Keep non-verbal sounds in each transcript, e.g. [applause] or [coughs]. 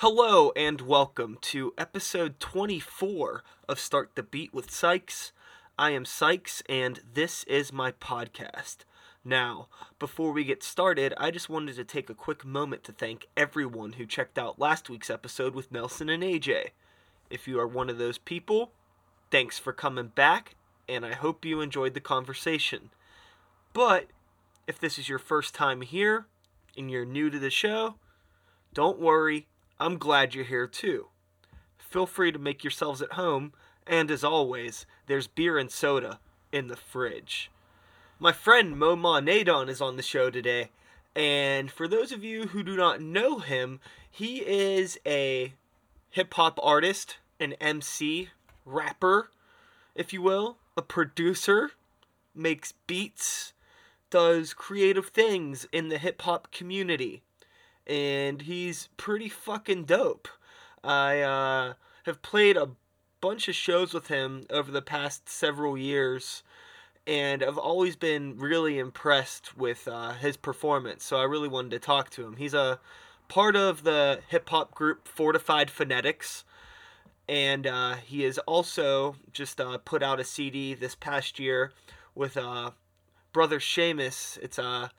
Hello and welcome to episode 24 of Start the Beat with Sykes. I am Sykes and this is my podcast. Now, before we get started, I just wanted to take a quick moment to thank everyone who checked out last week's episode with Nelson and AJ. If you are one of those people, thanks for coming back and I hope you enjoyed the conversation. But if this is your first time here and you're new to the show, don't worry, I'm glad you're here too. Feel free to make yourselves at home, and as always, there's beer and soda in the fridge. My friend Moma Nadon is on the show today, and for those of you who do not know him, he is a hip hop artist, an MC, rapper, if you will, a producer, makes beats, does creative things in the hip hop community and he's pretty fucking dope. I uh, have played a bunch of shows with him over the past several years, and I've always been really impressed with uh, his performance. So I really wanted to talk to him. He's a part of the hip hop group Fortified Phonetics, and uh, he has also just uh, put out a CD this past year with uh, brother Seamus. It's a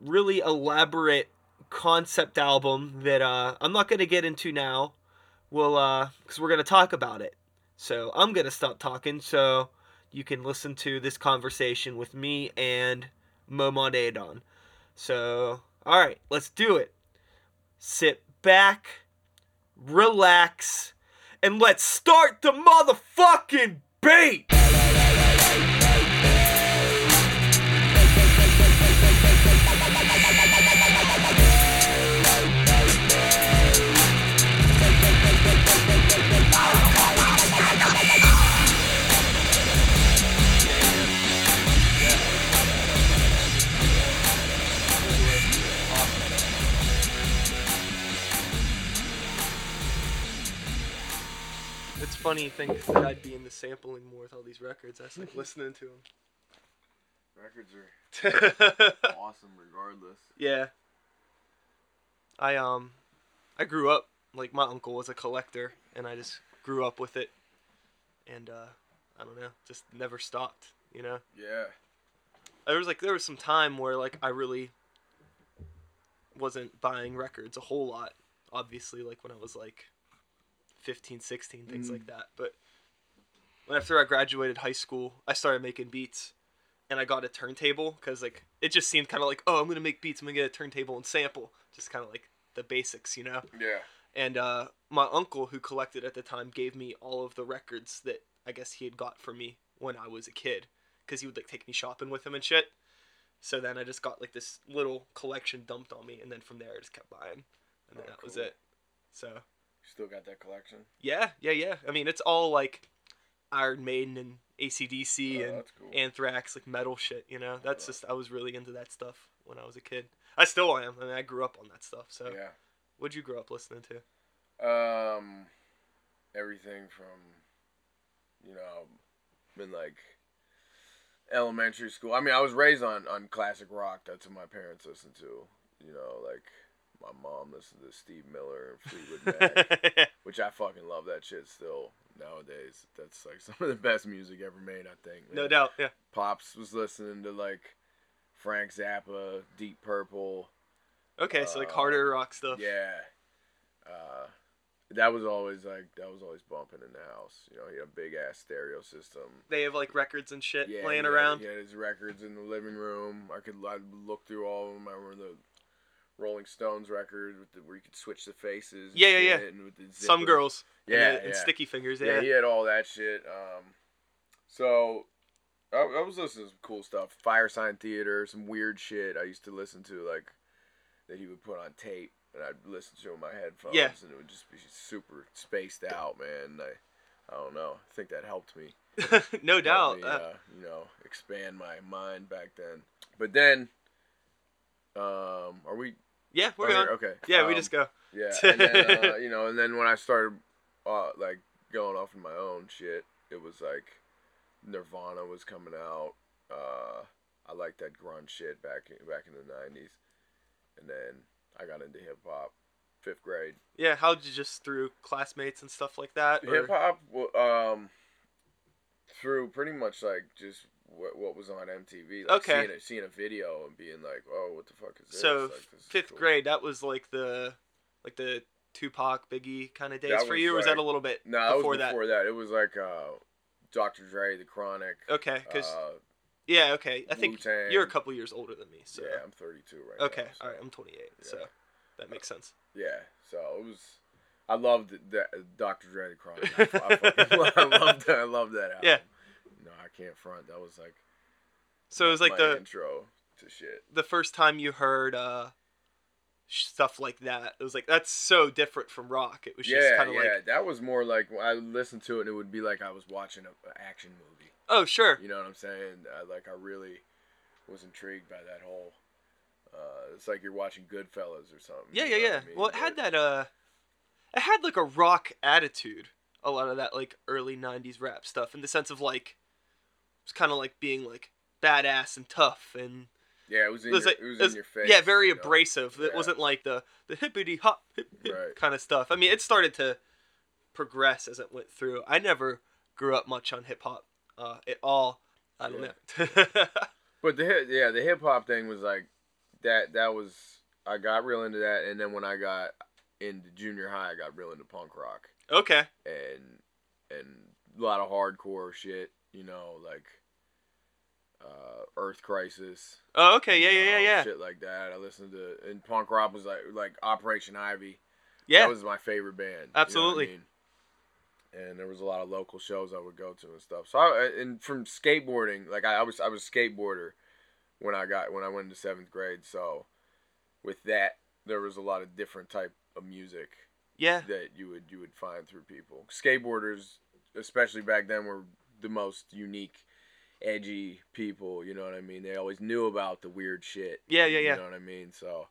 really elaborate concept album that uh, I'm not going to get into now. We'll, because uh, we're going to talk about it. So I'm going to stop talking so you can listen to this conversation with me and Momon Adon. So, all right, let's do it. Sit back, relax, and let's start the motherfucking beat! Funny you think that I'd be in the sampling more with all these records. I was like listening to them. Records are [laughs] awesome regardless. yeah. I um, I grew up like my uncle was a collector, and I just grew up with it, and uh, I don't know, just never stopped. You know. Yeah. there was like there was some time where like I really wasn't buying records a whole lot obviously like when I was like 15 16 things Mm. like that but when after I graduated high school I started making beats and I got a turntable cuz like it just seemed kind of like oh I'm going to make beats I'm going to get a turntable and sample just kind of like the basics you know Yeah. and uh, my uncle who collected at the time gave me all of the records that I guess he had got for me when I was a kid because he would like take me shopping with him and shit. So then I just got like this little collection dumped on me, and then from there I just kept buying, and then Oh, that was it. So still got that collection? yeah, yeah, yeah. I mean, it's all like Iron Maiden and ACDC Oh, and cool. Anthrax, like metal shit. You know, that's just I was really into that stuff when I was a kid. I still am. I mean, I grew up on that stuff. So Yeah. what'd you grow up listening to? Um, everything from, you know, been like elementary school. I mean, I was raised on on classic rock. That's what my parents listened to. You know, like my mom listened to Steve Miller and Fleetwood Mac, [laughs] which I fucking love that shit still nowadays. That's like [laughs] some of the best music ever made. I think. no doubt. Yeah. Pops was listening to like Frank Zappa, Deep Purple. Okay, so like Uh, harder rock stuff. Yeah. Uh, that was always like that was always bumping in the house. You know, he had a big ass stereo system. They have like records and shit Yeah, laying had- around. He had his records in the living room. I could I'd look through all of them. I remember the Rolling Stones record with the, where you could switch the faces. and Yeah, yeah, yeah. And with the Some girls. and Yeah, and sticky fingers. Yeah, Yeah. he had all that shit. Um, so I, I was listening to some cool stuff. Firesign Theatre, some weird shit I used to listen to, like that he would put on tape, and I'd listen to in my headphones, Yeah. and it would just be super spaced out, man. I, I don't know. I think that helped me. [laughs] no helped doubt. me, Uh, uh, you know, expand my mind back then. But then, um, are we? Yeah, we're oh, going. Okay. Yeah, we Um, just go. yeah, [laughs] and then uh, you know, and then when I started, uh, like going off in my own shit, it was like Nirvana was coming out. Uh, I liked that grunge shit back in, back in the '90s, and then I got into hip hop, fifth grade. Yeah, how did you just through classmates and stuff like that? Hip hop, um, through pretty much like just what, what was on MTV. Like Okay. Seeing a, seeing a video and being like, oh, what the fuck is this? So Like, this fifth cool. grade, that was like the like the Tupac, Biggie kind of days That for was you, or was that a little bit No, that before was that? before that. It was like uh, Dr. Dre, The Chronic. Okay, because uh, yeah, okay, I think Wu-Tang. you're a couple years older than me, so yeah, I'm 32 right now. okay, so- all right, I'm 28, so that makes sense. Yeah, so it was. I loved that Dr. Dre the Chronic. [laughs] I, fucking, [laughs] I loved that. I loved that album. Yeah. No, I can't front. That was like. So it was like the intro to shit. the first time you heard uh stuff like that. It was like that's so different from rock. It was just Yeah, kind of yeah. like that was more like I listened to it, and it would be like I was watching a, a action movie. oh sure, You know what I'm saying? I, like I really was intrigued by that whole. Uh, it's like you're watching Goodfellas or something. yeah, yeah, yeah. I mean? Well, it had that uh, it had like a rock attitude. A lot of that like early '90s rap stuff, in the sense of like, it's kind of like being like badass and tough and Yeah, it was in it was your, like it was it was- in your face. yeah, very you know? abrasive. It wasn't like the the hippity hop hip, hip Right. kind of stuff. I mean, it started to progress as it went through. I never grew up much on hip hop uh, at all. I don't know. [laughs] But the yeah, the hip hop thing was like that. That was I got real into that, and then when I got into junior high, I got real into punk rock okay. and and a lot of hardcore shit. You know, like uh, Earth Crisis. Oh, okay. Yeah, yeah, yeah, know, yeah. Shit like that. I listened to and punk rock was like like Operation Ivy. Yeah. that was my favorite band. you know I Absolutely. mean? And there was a lot of local shows I would go to and stuff. So I and from skateboarding, like I, I was I was a skateboarder when I got when I went into seventh grade. So with that, there was a lot of different type of music yeah. that you would you would find through people. Skateboarders, especially back then, were the most unique, edgy people. You know what I mean? They always knew about the weird shit. Yeah, yeah, yeah. You yeah. know what I mean? So,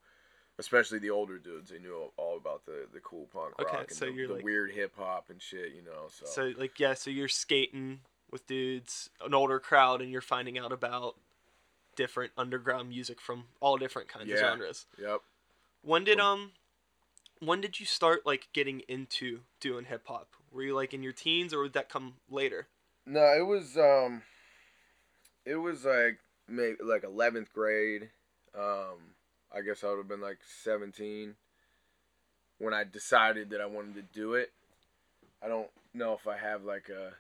especially the older dudes, they knew all about the the cool punk Okay, rock and so the, you're the like- weird hip hop and shit. You know, so, So like yeah, so you're skating with dudes, an older crowd, and you're finding out about different underground music from all different kinds of genres. yep. When did um when did you start like getting into doing hip hop? Were you like in your teens or would that come later? No, it was um, it was like maybe like eleventh grade. Um, I guess I would have been like seventeen when I decided that I wanted to do it. I don't know if I have like a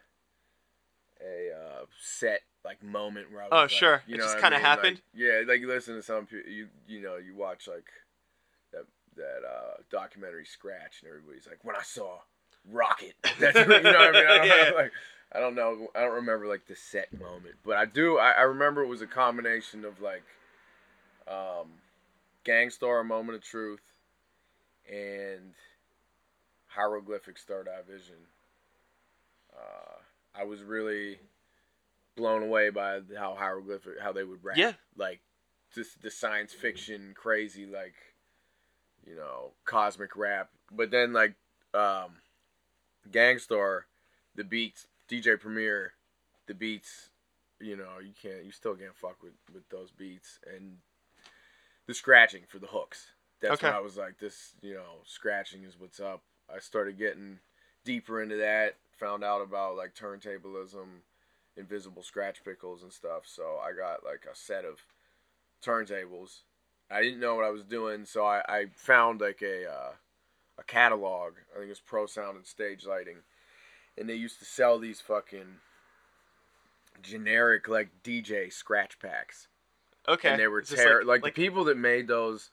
a uh, set like moment where I was Oh, like, sure. you It just kinda mean? Like, happened? yeah, like you listen to some people, you you know, you watch like that that uh, documentary Scratch, and everybody's like, when I saw Rockit, [laughs] that's you know what I mean. I don't, [laughs] Yeah. like, I don't know. I don't remember like the set moment, but I do. I, I remember it was a combination of like, um, Gang Starr, Moment of Truth, and Hieroglyphic Third Eye Vision. Uh, I was really blown away by how hieroglyphic how they would rap. Yeah. Like just the science fiction crazy like you know cosmic rap. But then like um, Gang Starr, the beats, DJ Premier, the beats. You know you can't you still can't fuck with with those beats and the scratching for the hooks. That's Okay. when I was like, this, you know, scratching is what's up. I started getting deeper into that. Found out about like turntablism, Invisibl Skratch Piklz and stuff. So I got like a set of turntables. I didn't know what I was doing, so I, I found like a uh, a catalog. I think it's Pro Sound and Stage Lighting, and they used to sell these fucking generic like DJ scratch packs Okay. and they were It's just ter- like, the people that made those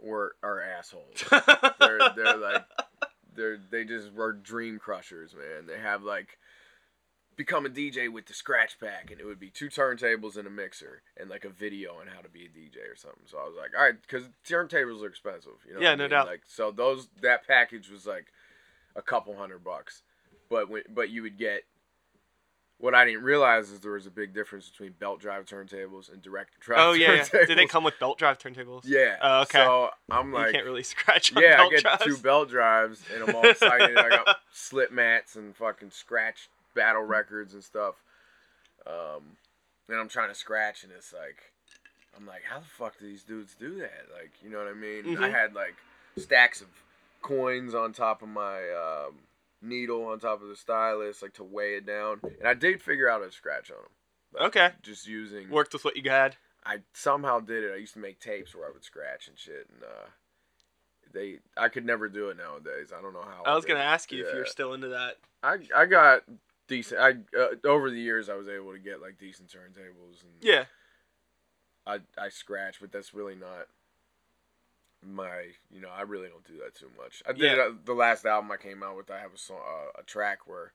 were are assholes. [laughs] they're they're like they're they just were dream crushers, man. They have like become a DJ with the scratch pack, and it would be two turntables and a mixer, and like a video on how to be a DJ or something. So I was like, all right, because turntables are expensive, you know. Yeah, what I no mean? doubt. Like so those that package was like a couple hundred bucks, but when but you would get. What I didn't realize is there was a big difference between belt drive turntables and direct drive Oh yeah, yeah. Did they come with belt drive turntables? Yeah. Oh, okay. So I'm you like, can't really [laughs] scratch on yeah, I get drives. two belt drives, and I'm all excited. I got [laughs] slip mats and fucking scratch battle records and stuff. Um, and I'm trying to scratch, and it's like, I'm like, how the fuck do these dudes do that? Like, you know what I mean? I Mhm. had like stacks of coins on top of my um, needle on top of the stylus, like to weigh it down. And I did figure out how to scratch on them. Like, Okay. Just using. Worked with what you had. I somehow did it. I used to make tapes where I would scratch and shit, and uh, they I could never do it nowadays. I don't know how. I was did gonna ask you if you're still into that. I I got decent. I uh, over the years I was able to get like decent turntables and Yeah. I I scratch, but that's really not my. You know, I really don't do that too much. I did Yeah. uh, the last album I came out with. I have a song, uh, a track where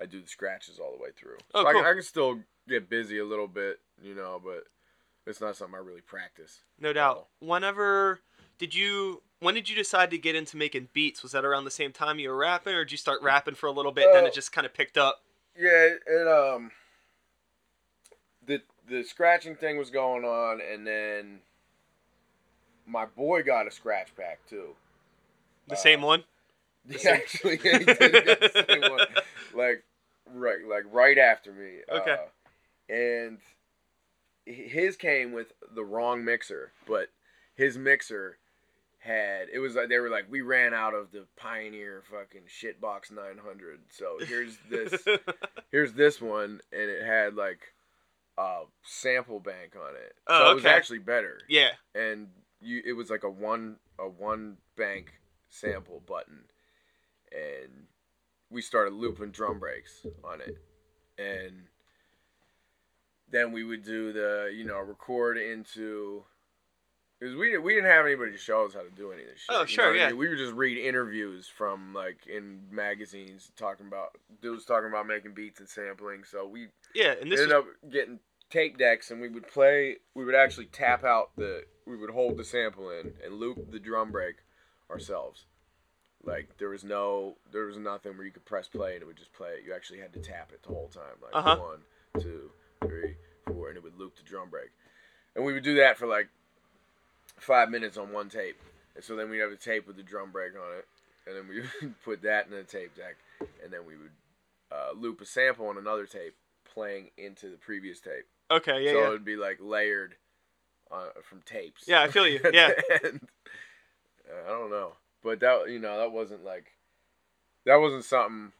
I do the scratches all the way through. Oh, so I, cool. can- I can still get busy a little bit, you know, but it's not something I really practice. No doubt. Whenever did you? When did you decide to get into making beats? Was that around the same time you were rapping, or did you start rapping for a little bit, then Uh, it just kind of picked up? Yeah, it, um the the scratching thing was going on and then my boy got a scratch pack too. The uh, same one. [laughs] Yeah, actually, yeah, he did get the same one. [laughs] Like right like right after me. Okay. Uh, and his came with the wrong mixer, but his mixer had it was like they were like we ran out of the Pioneer fucking shitbox 900. So here's this [laughs] here's this one and it had like a sample bank on it oh, so Oh, it was okay. actually better yeah. and you it was like a one a one bank sample button and we started looping drum breaks on it and then we would do the you know record into because we, didn't- we didn't have anybody to show us how to do any of this shit. Oh, sure, what I yeah. mean? We would just read interviews from like in magazines talking about dudes talking about making beats and sampling. So we Yeah, and this ended was, up getting tape decks and we would play we would actually tap out the we would hold the sample in and loop the drum break ourselves like there was no there was nothing where you could press play and it would just play it you actually had to tap it the whole time like Uh-huh. one two three four and it would loop the drum break and we would do that for like five minutes on one tape and so then we'd have a tape with the drum break on it and then we [laughs] would put that in the tape deck and then we would uh, loop a sample on another tape playing into the previous tape okay. Yeah, so yeah. it would be like layered uh, from tapes. Yeah, I feel you. [laughs] Yeah. end. Uh, I don't know, but that you know that wasn't like that wasn't something.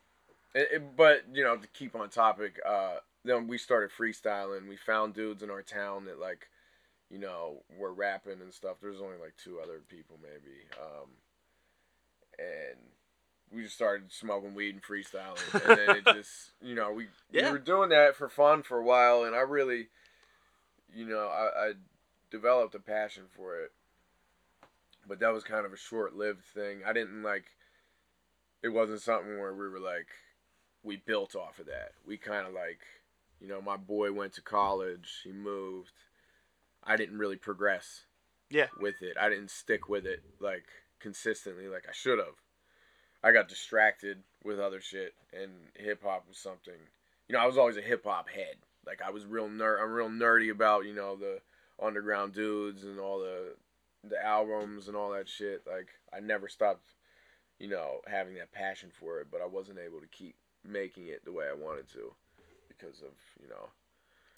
It, it- but you know to keep on topic, uh, then we started freestyling. We found dudes in our town that like you know were rapping and stuff. There's only like two other people maybe, um, and we just started smoking weed and freestyling, and then it [laughs] just you know we Yeah. we were doing that for fun for a while, and I really, you know, I, I developed a passion for it, but that was kind of a short-lived thing. I didn't like. It wasn't something where we were like, we built off of that. We kind of like, you know, my boy went to college, he moved. I didn't really progress. Yeah. With it, I didn't stick with it like consistently like I should have. I got distracted with other shit, and hip hop was something. You know, I was always a hip hop head. Like I was real nerd. I'm real nerdy about you know the underground dudes and all the the albums and all that shit. Like I never stopped, you know, having that passion for it, but I wasn't able to keep making it the way I wanted to because of you know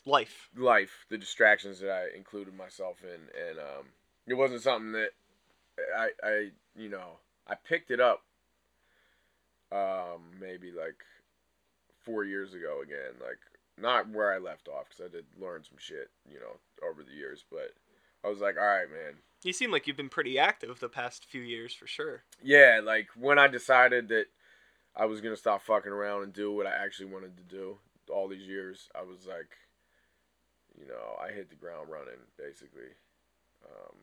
Life. life, the distractions that I included myself in, and um, it wasn't something that I, I, you know, I picked it up, um, maybe like four years ago again, like not where I left off because I did learn some shit, you know, over the years, but I was like, all right, man, You seem like you've been pretty active the past few years for sure. yeah, like when I decided that I was gonna stop fucking around and do what I actually wanted to do all these years, I was like, you know, I hit the ground running basically. Um,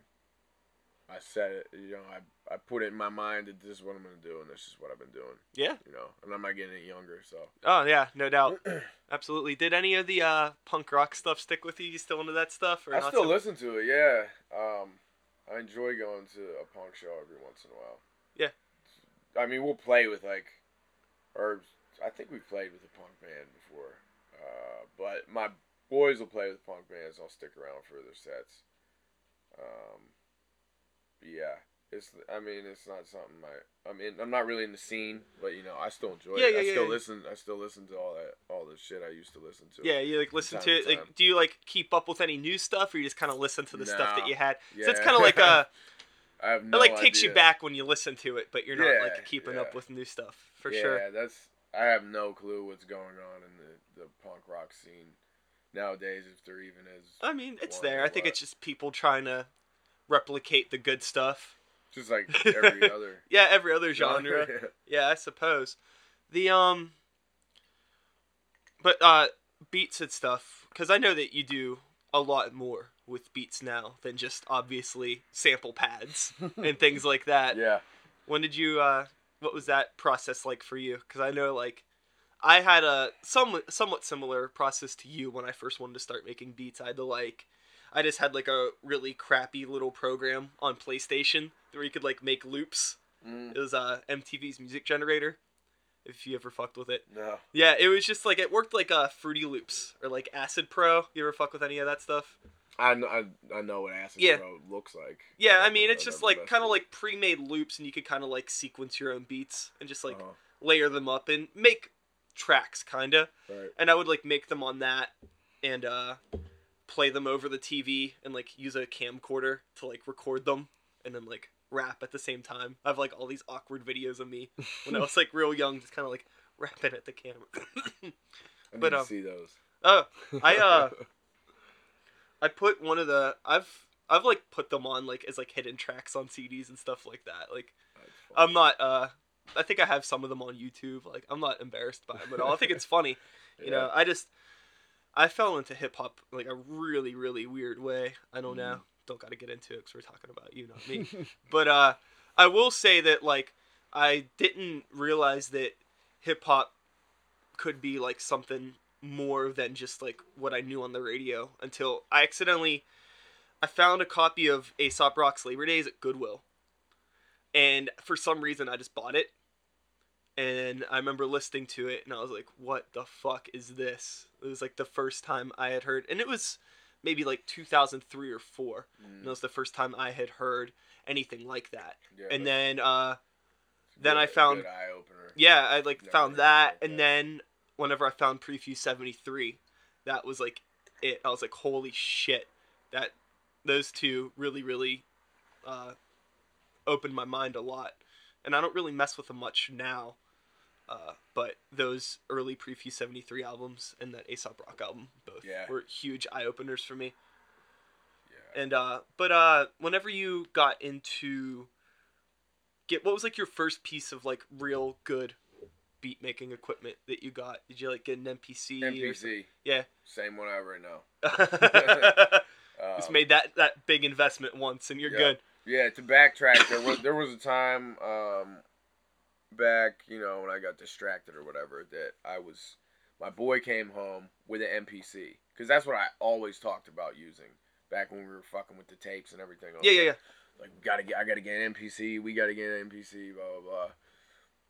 I said it, you know, I I put it in my mind that this is what I'm gonna do, and this is what I've been doing, Yeah. you know, and I'm not getting any younger, so. Oh yeah, no doubt. [clears throat] Absolutely. Did any of the uh, punk rock stuff stick with you? You still into that stuff? Or I not still so- listen to it, yeah. Um, I enjoy going to a punk show every once in a while. Yeah. I mean, we'll play with like, or I think we played with a punk band before. Uh, but my boys will play with punk bands. I'll stick around for their sets. Um, yeah, it's. I mean, it's not something I. I mean, I'm not really in the scene, but you know, I still enjoy Yeah, it. yeah, I yeah, still yeah. listen. I still listen to all that, all the shit I used to listen to. Yeah, you like listen to to it. Like, do you like keep up with any new stuff, or you just kind of listen to the stuff that you had? So it's kind of like a [laughs] I have no it like takes you back when you listen to it, but you're not Yeah, like keeping up with new stuff for sure. yeah, that's I have no clue what's going on in the, the punk rock scene nowadays. If there even is, I mean, it's there. I think it's just people trying to replicate the good stuff. just like [laughs] every other [laughs] Yeah, every other genre. [laughs] Yeah, I suppose. The um but uh beats and stuff cuz I know that you do a lot more with beats now than just obviously sample pads and things like that. yeah. When did you uh what was that process like for you? Cuz I know like I had a somewhat somewhat similar process to you when I first wanted to start making beats. I had to like I just had like a really crappy little program on PlayStation where you could like make loops. Mm, It was uh, MTV's Music Generator. If you ever fucked with it, no. yeah, it was just like it worked like uh, Fruity Loops or like Acid Pro. You ever fuck with any of that stuff? I, I, I know what Acid Yeah. Pro looks like. Yeah, I never- mean it's just like kind of like pre-made loops, and you could kind of like sequence your own beats and just like Uh-huh. layer them up and make tracks, kinda. Right. And I would like make them on that and uh, play them over the TV and like use a camcorder to like record them and then like rap at the same time. I have like all these awkward videos of me when I [laughs] was like real young, just kind of like rapping at the camera. [coughs] I But, um, see those. oh, I uh, [laughs] I put one of the I've I've like put them on like as like hidden tracks on CDs and stuff like that. Like I'm not uh, I think I have some of them on YouTube. Like I'm not embarrassed by them at all. I think it's [laughs] funny. You know, I just I fell into hip hop like a really really weird way. I don't know. Don't got to get into it because we're talking about you, not me. [laughs] but uh, I will say that like I didn't realize that hip hop could be like something more than just like what I knew on the radio until I accidentally I found a copy of Aesop Rock's Labor Days at Goodwill. And for some reason I just bought it. And I remember listening to it and I was like, what the fuck is this? It was like the first time I had heard and it was maybe like 2003 or 4. And Mm, that was the first time I had heard anything like that. yeah, And then uh then good- I found- yeah, I like Never found that, and that. then whenever I found Prefuse seventy three, that was like it. I was like, holy shit, that those two really really uh, opened my mind a lot, and I don't really mess with them much now. Uh, but those early Prefuse seventy three albums and that Aesop Rock album both Yeah. were huge eye openers for me. Yeah. And uh, but uh, whenever you got into get what was like your first piece of like real good beat making equipment that you got? Did you like get an MPC? MPC. Yeah. Same one I have right now. Just Um, made that that big investment once and you're Yeah. good. Yeah, to backtrack, there was there was a time um, back, you know, when I got distracted or whatever, that I was my boy came home with an MPC because that's what I always talked about using back when we were fucking with the tapes and everything. Yeah, yeah, like, yeah. Like, gotta get, I gotta get an MPC. We gotta get an MPC. Blah blah blah.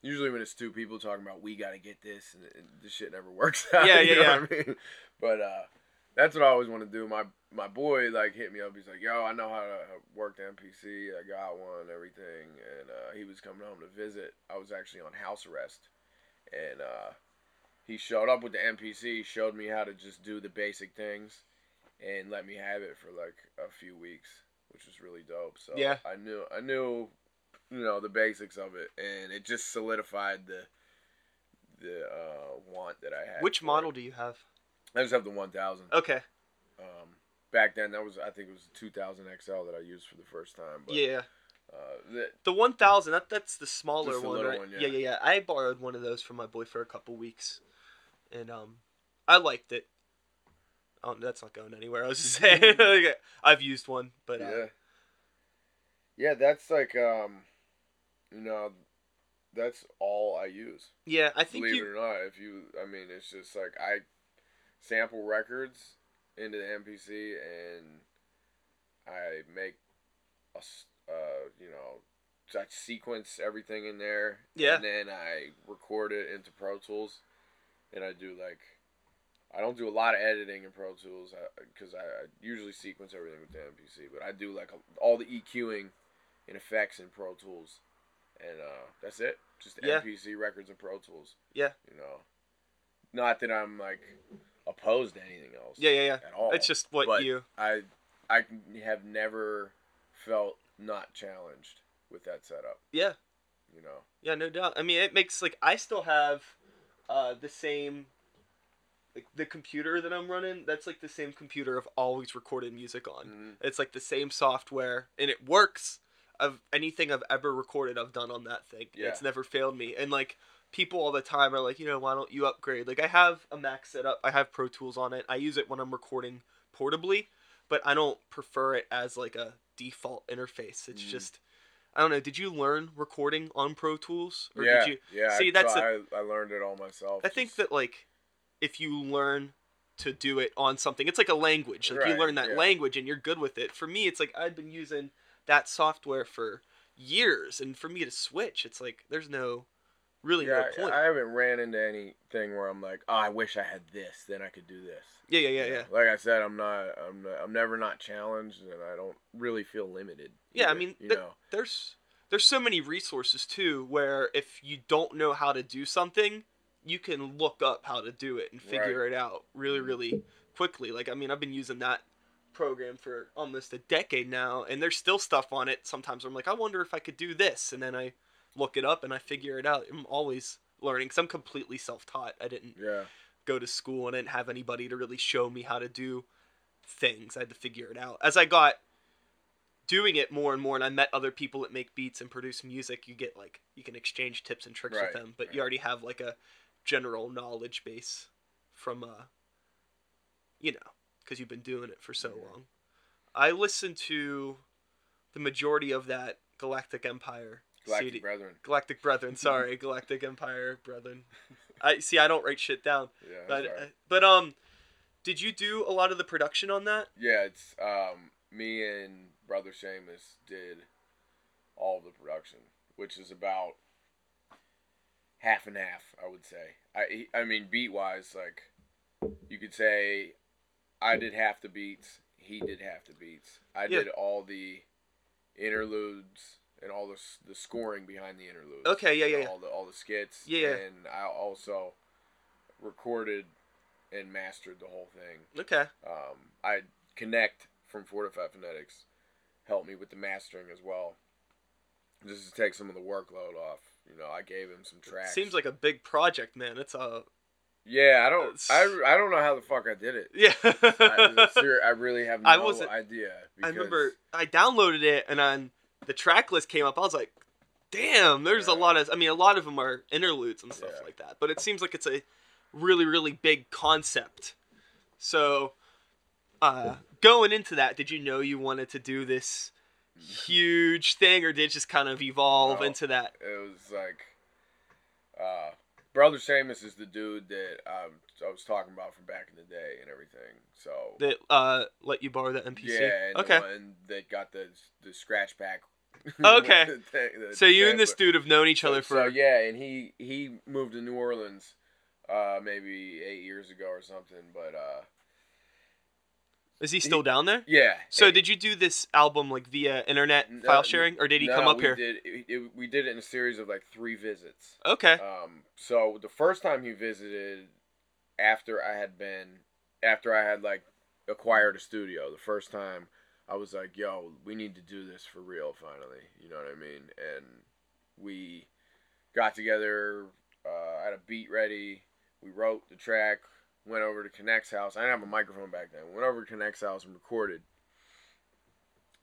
Usually when it's two people talking about we gotta get this, and, and this shit never [laughs] works out. Yeah, you yeah, What I mean? But uh, that's what I always want to do. My my boy like hit me up. He's like, "Yo, I know how to work the MPC. I got one, everything." And uh, he was coming home to visit. I was actually on house arrest, and uh, he showed up with the MPC. Showed me how to just do the basic things, and let me have it for like a few weeks, which was really dope. So Yeah. I knew I knew, you know, the basics of it, and it just solidified the the uh, want that I had. Which for it. model do you have? I just have the 1000. Okay. Um, back then, that was I think it was the 2000 XL that I used for the first time. But, yeah. Uh, the, The 1000, that that's the smaller the one, right? one, yeah. yeah. yeah, yeah, I borrowed one of those from my boy for a couple weeks. And um I liked it. Oh, that's not going anywhere. I was just saying [laughs] I've used one, but uh, yeah. Yeah, that's like um, you know, that's all I use. yeah, I think Believe you it or not, if you, I mean, it's just like I sample records into the MPC and I make a uh, you know, I sequence everything in there. Yeah. And then I record it into Pro Tools, and I do like, I don't do a lot of editing in Pro Tools because I, I usually sequence everything with the MPC, but I do like all the EQing and effects in Pro Tools, and uh, that's it. Just Yeah. MPC records and Pro Tools. Yeah. You know, not that I'm like opposed to anything else. Yeah, yeah, yeah. At all. It's just what But you I I have never felt not challenged with that setup. Yeah. You know. Yeah, no doubt. I mean, it makes like I still have uh, the same like the computer that I'm running. That's like the same computer I've always recorded music on. Mhm. It's like the same software, and it works. Of anything I've ever recorded, I've done on that thing. Yeah. It's never failed me. And like people all the time are like, you know, why don't you upgrade? Like I have a Mac set up. I have Pro Tools on it. I use it when I'm recording portably, but I don't prefer it as like a default interface. It's Mhm. just I don't know. Did you learn recording on Pro Tools, or yeah. did you? Yeah. See, that's so I, I learned it all myself. I think just- that like if you learn to do it on something, it's like a language. Like you learn that yeah. language and you're good with it. For me, it's like I've been using that software for years, and for me to switch, it's like there's no really yeah, no point. I haven't ran into anything where I'm like, oh, I wish I had this, then I could do this. yeah, yeah, yeah, yeah. Like I said, I'm not, I'm, not, I'm never not challenged, and I don't really feel limited. Yeah, I mean, you know, There's there's so many resources too, where if you don't know how to do something, you can look up how to do it and figure it out really, really quickly. Like I mean, I've been using that program for almost a decade now, and there's still stuff on it. Sometimes I'm like, I wonder if I could do this, and then I look it up and I figure it out. I'm always learning because I'm completely self-taught. I didn't yeah, go to school and I didn't have anybody to really show me how to do things. I had to figure it out. As I got doing it more and more and I met other people that make beats and produce music, you get like you can exchange tips and tricks Right, with them, but right. you already have like a general knowledge base from uh you know, cuz you've been doing it for so Yeah. long. I listened to the majority of that Galactic Empire Galactic CD. Brethren. Galactic Brethren, [laughs] sorry, Galactic Empire Brethren. I see I don't write shit down. Yeah, But right. uh, but um, did you do a lot of the production on that? yeah, it's um, me and brother Seamus did all the production, which is about half and half, I would say. I I mean, beat wise, like you could say, I did half the beats, he did half the beats. I Yeah. did all the interludes and all the the scoring behind the interludes. Okay, yeah, yeah, yeah. All the all the skits. Yeah, yeah. And I also recorded and mastered the whole thing. Okay. Um, I connect from Fortify Phonetics helped me with the mastering as well, just to take some of the workload off. You know, I gave him some tracks. Seems like a big project, man. It's a yeah. I don't. I, I don't know how the fuck I did it. yeah. I, I really have [laughs] no I wasn't- idea. I remember I downloaded it and on the track list came up. I was like, "Damn, there's a lot of. I mean, a lot of them are interludes and stuff Yeah. like that. But it seems like it's a really, really big concept. So, uh, going into that, did you know you wanted to do this huge thing, or did it just kind of evolve into that? It was like, uh, brother Seamus is the dude that um, I was talking about from back in the day and everything. So That uh, let you borrow the MPC. yeah, and okay. the one that got the the scratch pack. Okay. [laughs] the the So you and this dude have known each So- other for so yeah, and he he moved to New Orleans, uh, maybe eight years ago or something. But uh, Is he still down there? yeah. So Hey, did you do this album like via internet no, file sharing, or did he no, come up we here? Did, it, it- we did it in a series of like three visits. Okay. Um, so the first time he visited, after I had been, after I had like acquired a studio, the first time I was like, "Yo, we need to do this for real, finally." You know what I mean? And we got together. Uh, I had a beat ready. We wrote the track. Went over to Connect's house. I didn't have a microphone back then. Went over to Connect's house and recorded.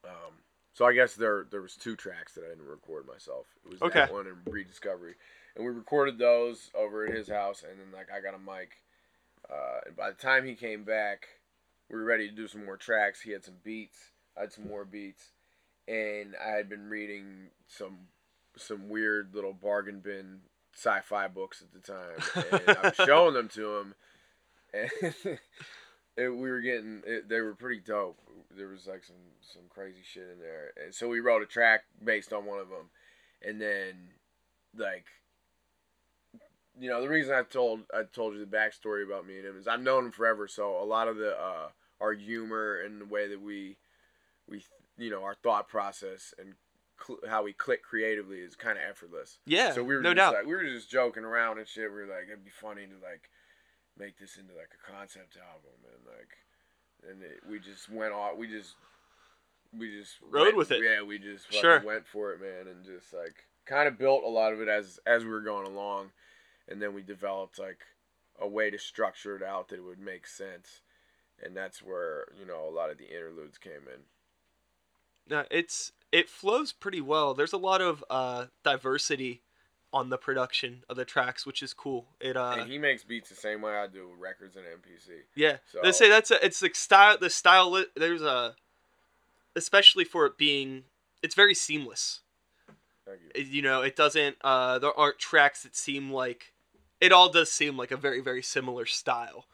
Um, so I guess there there was two tracks that I didn't record myself. It was Okay. that one and Rediscovery, and we recorded those over at his house. And then like I got a mic. Uh, and by the time he came back, we were ready to do some more tracks. He had some beats. I had some more beats, and I had been reading some some weird little bargain bin sci-fi books at the time, and I was [laughs] showing them to him, and [laughs] it, we were getting it, they were pretty dope. There was like some some crazy shit in there, and so we wrote a track based on one of them, and then like you know the reason I told I told you the backstory about me and him is I've known him forever, so a lot of the uh, our humor and the way that we we you know our thought process and cl- how we click creatively is kind of effortless. yeah. So we were no just doubt. like we were just joking around and shit. We were like, it'd be funny to like make this into like a concept album and like, and it, we just went off. We just we just Rode went- with it. Yeah, we just Sure. went for it, man, and just like kind of built a lot of it as as we were going along, and then we developed like a way to structure it out that it would make sense, and that's where you know a lot of the interludes came in. No, it's it flows pretty well. There's a lot of uh, diversity on the production of the tracks, which is cool. It uh and he makes beats the same way I do with records and MPC. yeah. So They say that's a, it's like style the style there's a especially for it being it's very seamless. thank you. You know, it doesn't uh there aren't tracks that seem like it all does seem like a very very similar style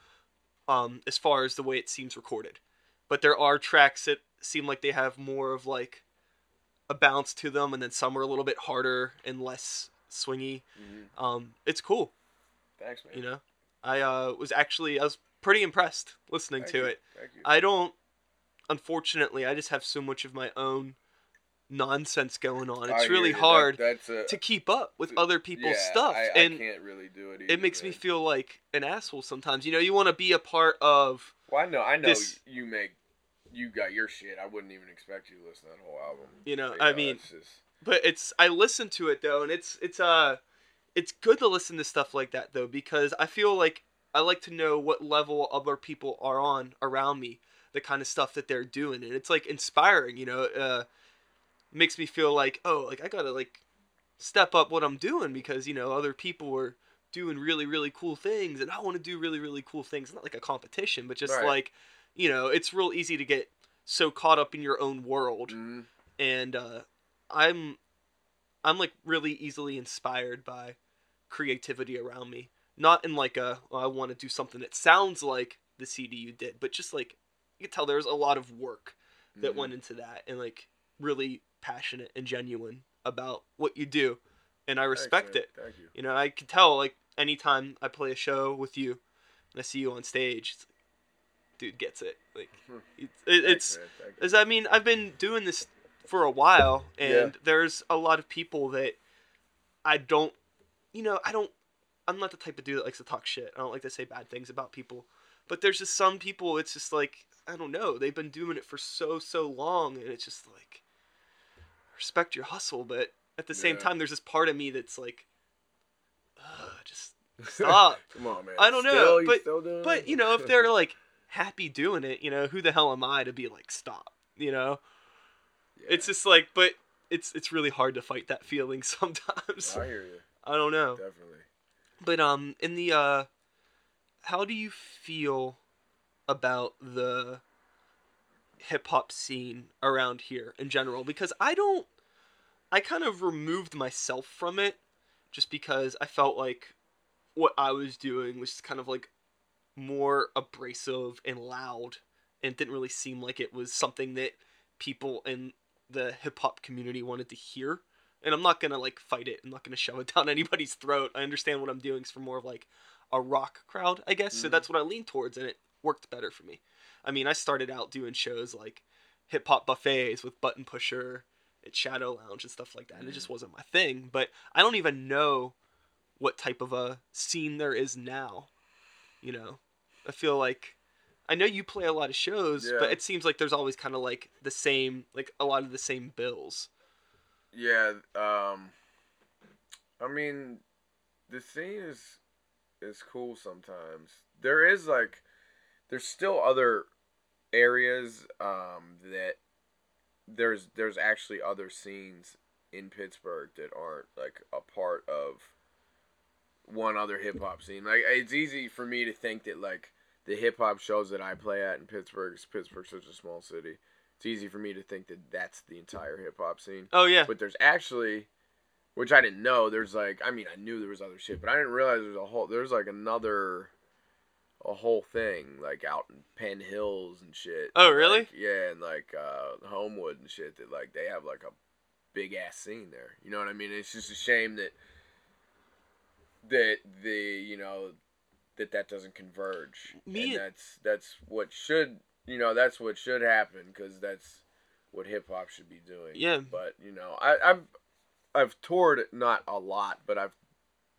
um as far as the way it seems recorded. But there are tracks that seem like they have more of like a bounce to them and then some are a little bit harder and less swingy. Mhm. Um it's cool, Thanks, man. you know. I uh was actually I was pretty impressed listening Thank to you. it. I don't unfortunately I just have so much of my own nonsense going on. It's hear really. That- hard that's a, to keep up with other people's yeah, stuff I, and I can't really do it. it either, makes me feel like an asshole sometimes you know you want to be a part of Well, I know, I know this- you make, you got your shit. I wouldn't even expect you to listen to that whole album. You know, Like, I uh, mean- it's just, but it's i listen to it though and it's it's uh it's good to listen to stuff like that though because i feel like i like to know what level other people are on around me the kind of stuff that they're doing and it's like inspiring you know uh makes me feel like oh like i gotta like step up what i'm doing because you know other people are doing really really cool things and i want to do really really cool things not like a competition but just Right. like you know it's real easy to get so caught up in your own world mhm. and uh, I'm I'm like really easily inspired by creativity around me. Not in like a "Oh, I want to do something that sounds like the CD you did, but just like you can tell there's a lot of work that Mhm. went into that, and like really passionate and genuine about what you do, and I respect man. it. Thank you. You know, I can tell like anytime I play a show with you, and I see you on stage, it's dude gets it. Like Hmm. it's it, it's Thanks, man. Thank you. is I mean I've been doing this for a while, and Yeah. there's a lot of people that I don't, you know, I don't. I'm not the type of dude that likes to talk shit. I don't like to say bad things about people, but there's just some people. It's just like I don't know. They've been doing it for so so long, and it's just like respect your hustle, but at the same Yeah. time, there's this part of me that's like, Ugh, just [laughs] stop. Come on, man. I don't know, Still, you but- But it? you know, if they're like happy doing it, you know, who the hell am I to be like stop? You know, Yeah. it's just like, but it's it's really hard to fight that feeling [laughs] sometimes. I hear you. I don't know, Definitely. but um, in the uh, how do you feel about the hip hop scene around here in general? Because I don't, I kind of removed myself from it, just because I felt like what I was doing was kind of like more abrasive and loud and didn't really seem like it was something that people in the hip hop community wanted to hear. And I'm not gonna like fight it. I'm not gonna [laughs] shove it down anybody's throat. I understand what I'm doing is for more of like a rock crowd, I guess. So Mhm. that's what I lean towards, and it worked better for me. I mean, I started out doing shows like hip hop buffets with Button Pusher at Shadow Lounge and stuff like that. And it Mhm. just wasn't my thing. But I don't even know what type of a scene there is now. You know, I feel like I know you play a lot of shows, Yeah. but it seems like there's always kind of like the same, like a lot of the same bills. Yeah. Um. I mean, the scene is is cool sometimes. There is like, there's still other areas um that there's there's actually other scenes in Pittsburgh that aren't like a part of one other hip hop scene. Like it's easy for me to think that like the hip hop shows that I play at in Pittsburgh, Pittsburgh's such a small city. It's easy for me to think that that's the entire hip hop scene. Oh yeah, But there's actually, which I didn't know. There's like, I mean, I knew there was other shit, but I didn't realize there's a whole. There's like another, a whole thing like out in Penn Hills and shit. Oh, really? Like, yeah, and like uh, Homewood and shit. That like they have like a big ass scene there. You know what I mean? It's just a shame that that the you know that that doesn't converge. Me- and that's that's what should you know that's what should happen because that's what hip hop should be doing. Yeah. But you know, I, I've I've toured not a lot, but I've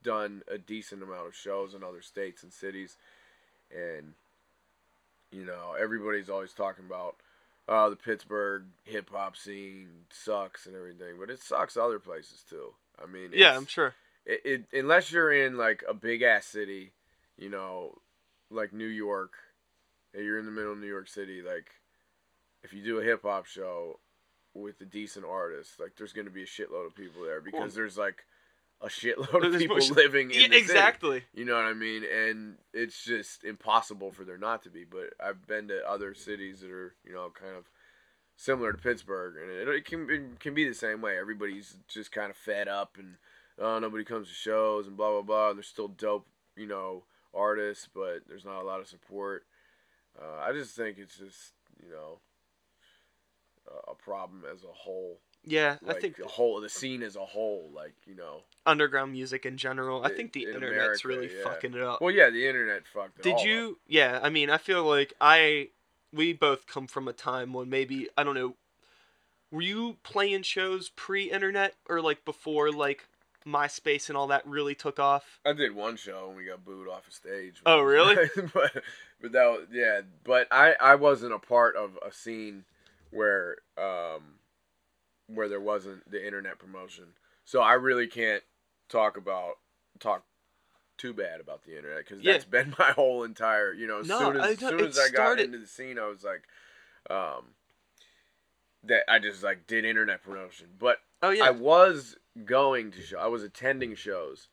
done a decent amount of shows in other states and cities, and you know everybody's always talking about, oh, the Pittsburgh hip hop scene sucks and everything, but it sucks other places too. I mean, Yeah, I'm sure. it, it unless you're in like a big ass city, you know, like New York, and you're in the middle of New York City, like if you do a hip hop show with a decent artist, like there's gonna be a shitload of people there because Well- there's like a [laughs] shitload of people much- living in Yeah, the city. exactly. You know what I mean? And it's just impossible for there not to be. But I've been to other cities that are, you know, kind of similar to Pittsburgh, and it, it can it can be the same way. Everybody's just kind of fed up, and oh, nobody comes to shows, and blah blah blah. And there's still dope, you know, artists, but there's not a lot of support. Uh, I just think it's just, you know, a, a problem as a whole. Yeah, Like I think the whole the scene as a whole, like you know. underground music in general. I think the in internet's America, really yeah. fucking it up. Well, yeah, the internet fucked Did up. you? Yeah, I mean, I feel like I, we both come from a time when maybe I don't know. Were you playing shows pre-internet or like before like MySpace and all that really took off? I did one show and we got booed off a stage. Oh, really? [laughs] but but that was, yeah, but I I wasn't a part of a scene where um where there wasn't the internet promotion. So I really can't talk about talk too bad about the internet because Yeah. that's been [laughs] my whole entire you know as No, soon as, I as soon as I got started- into the scene I was like um that I just like did internet promotion but Oh yeah. I was going to show. I was attending shows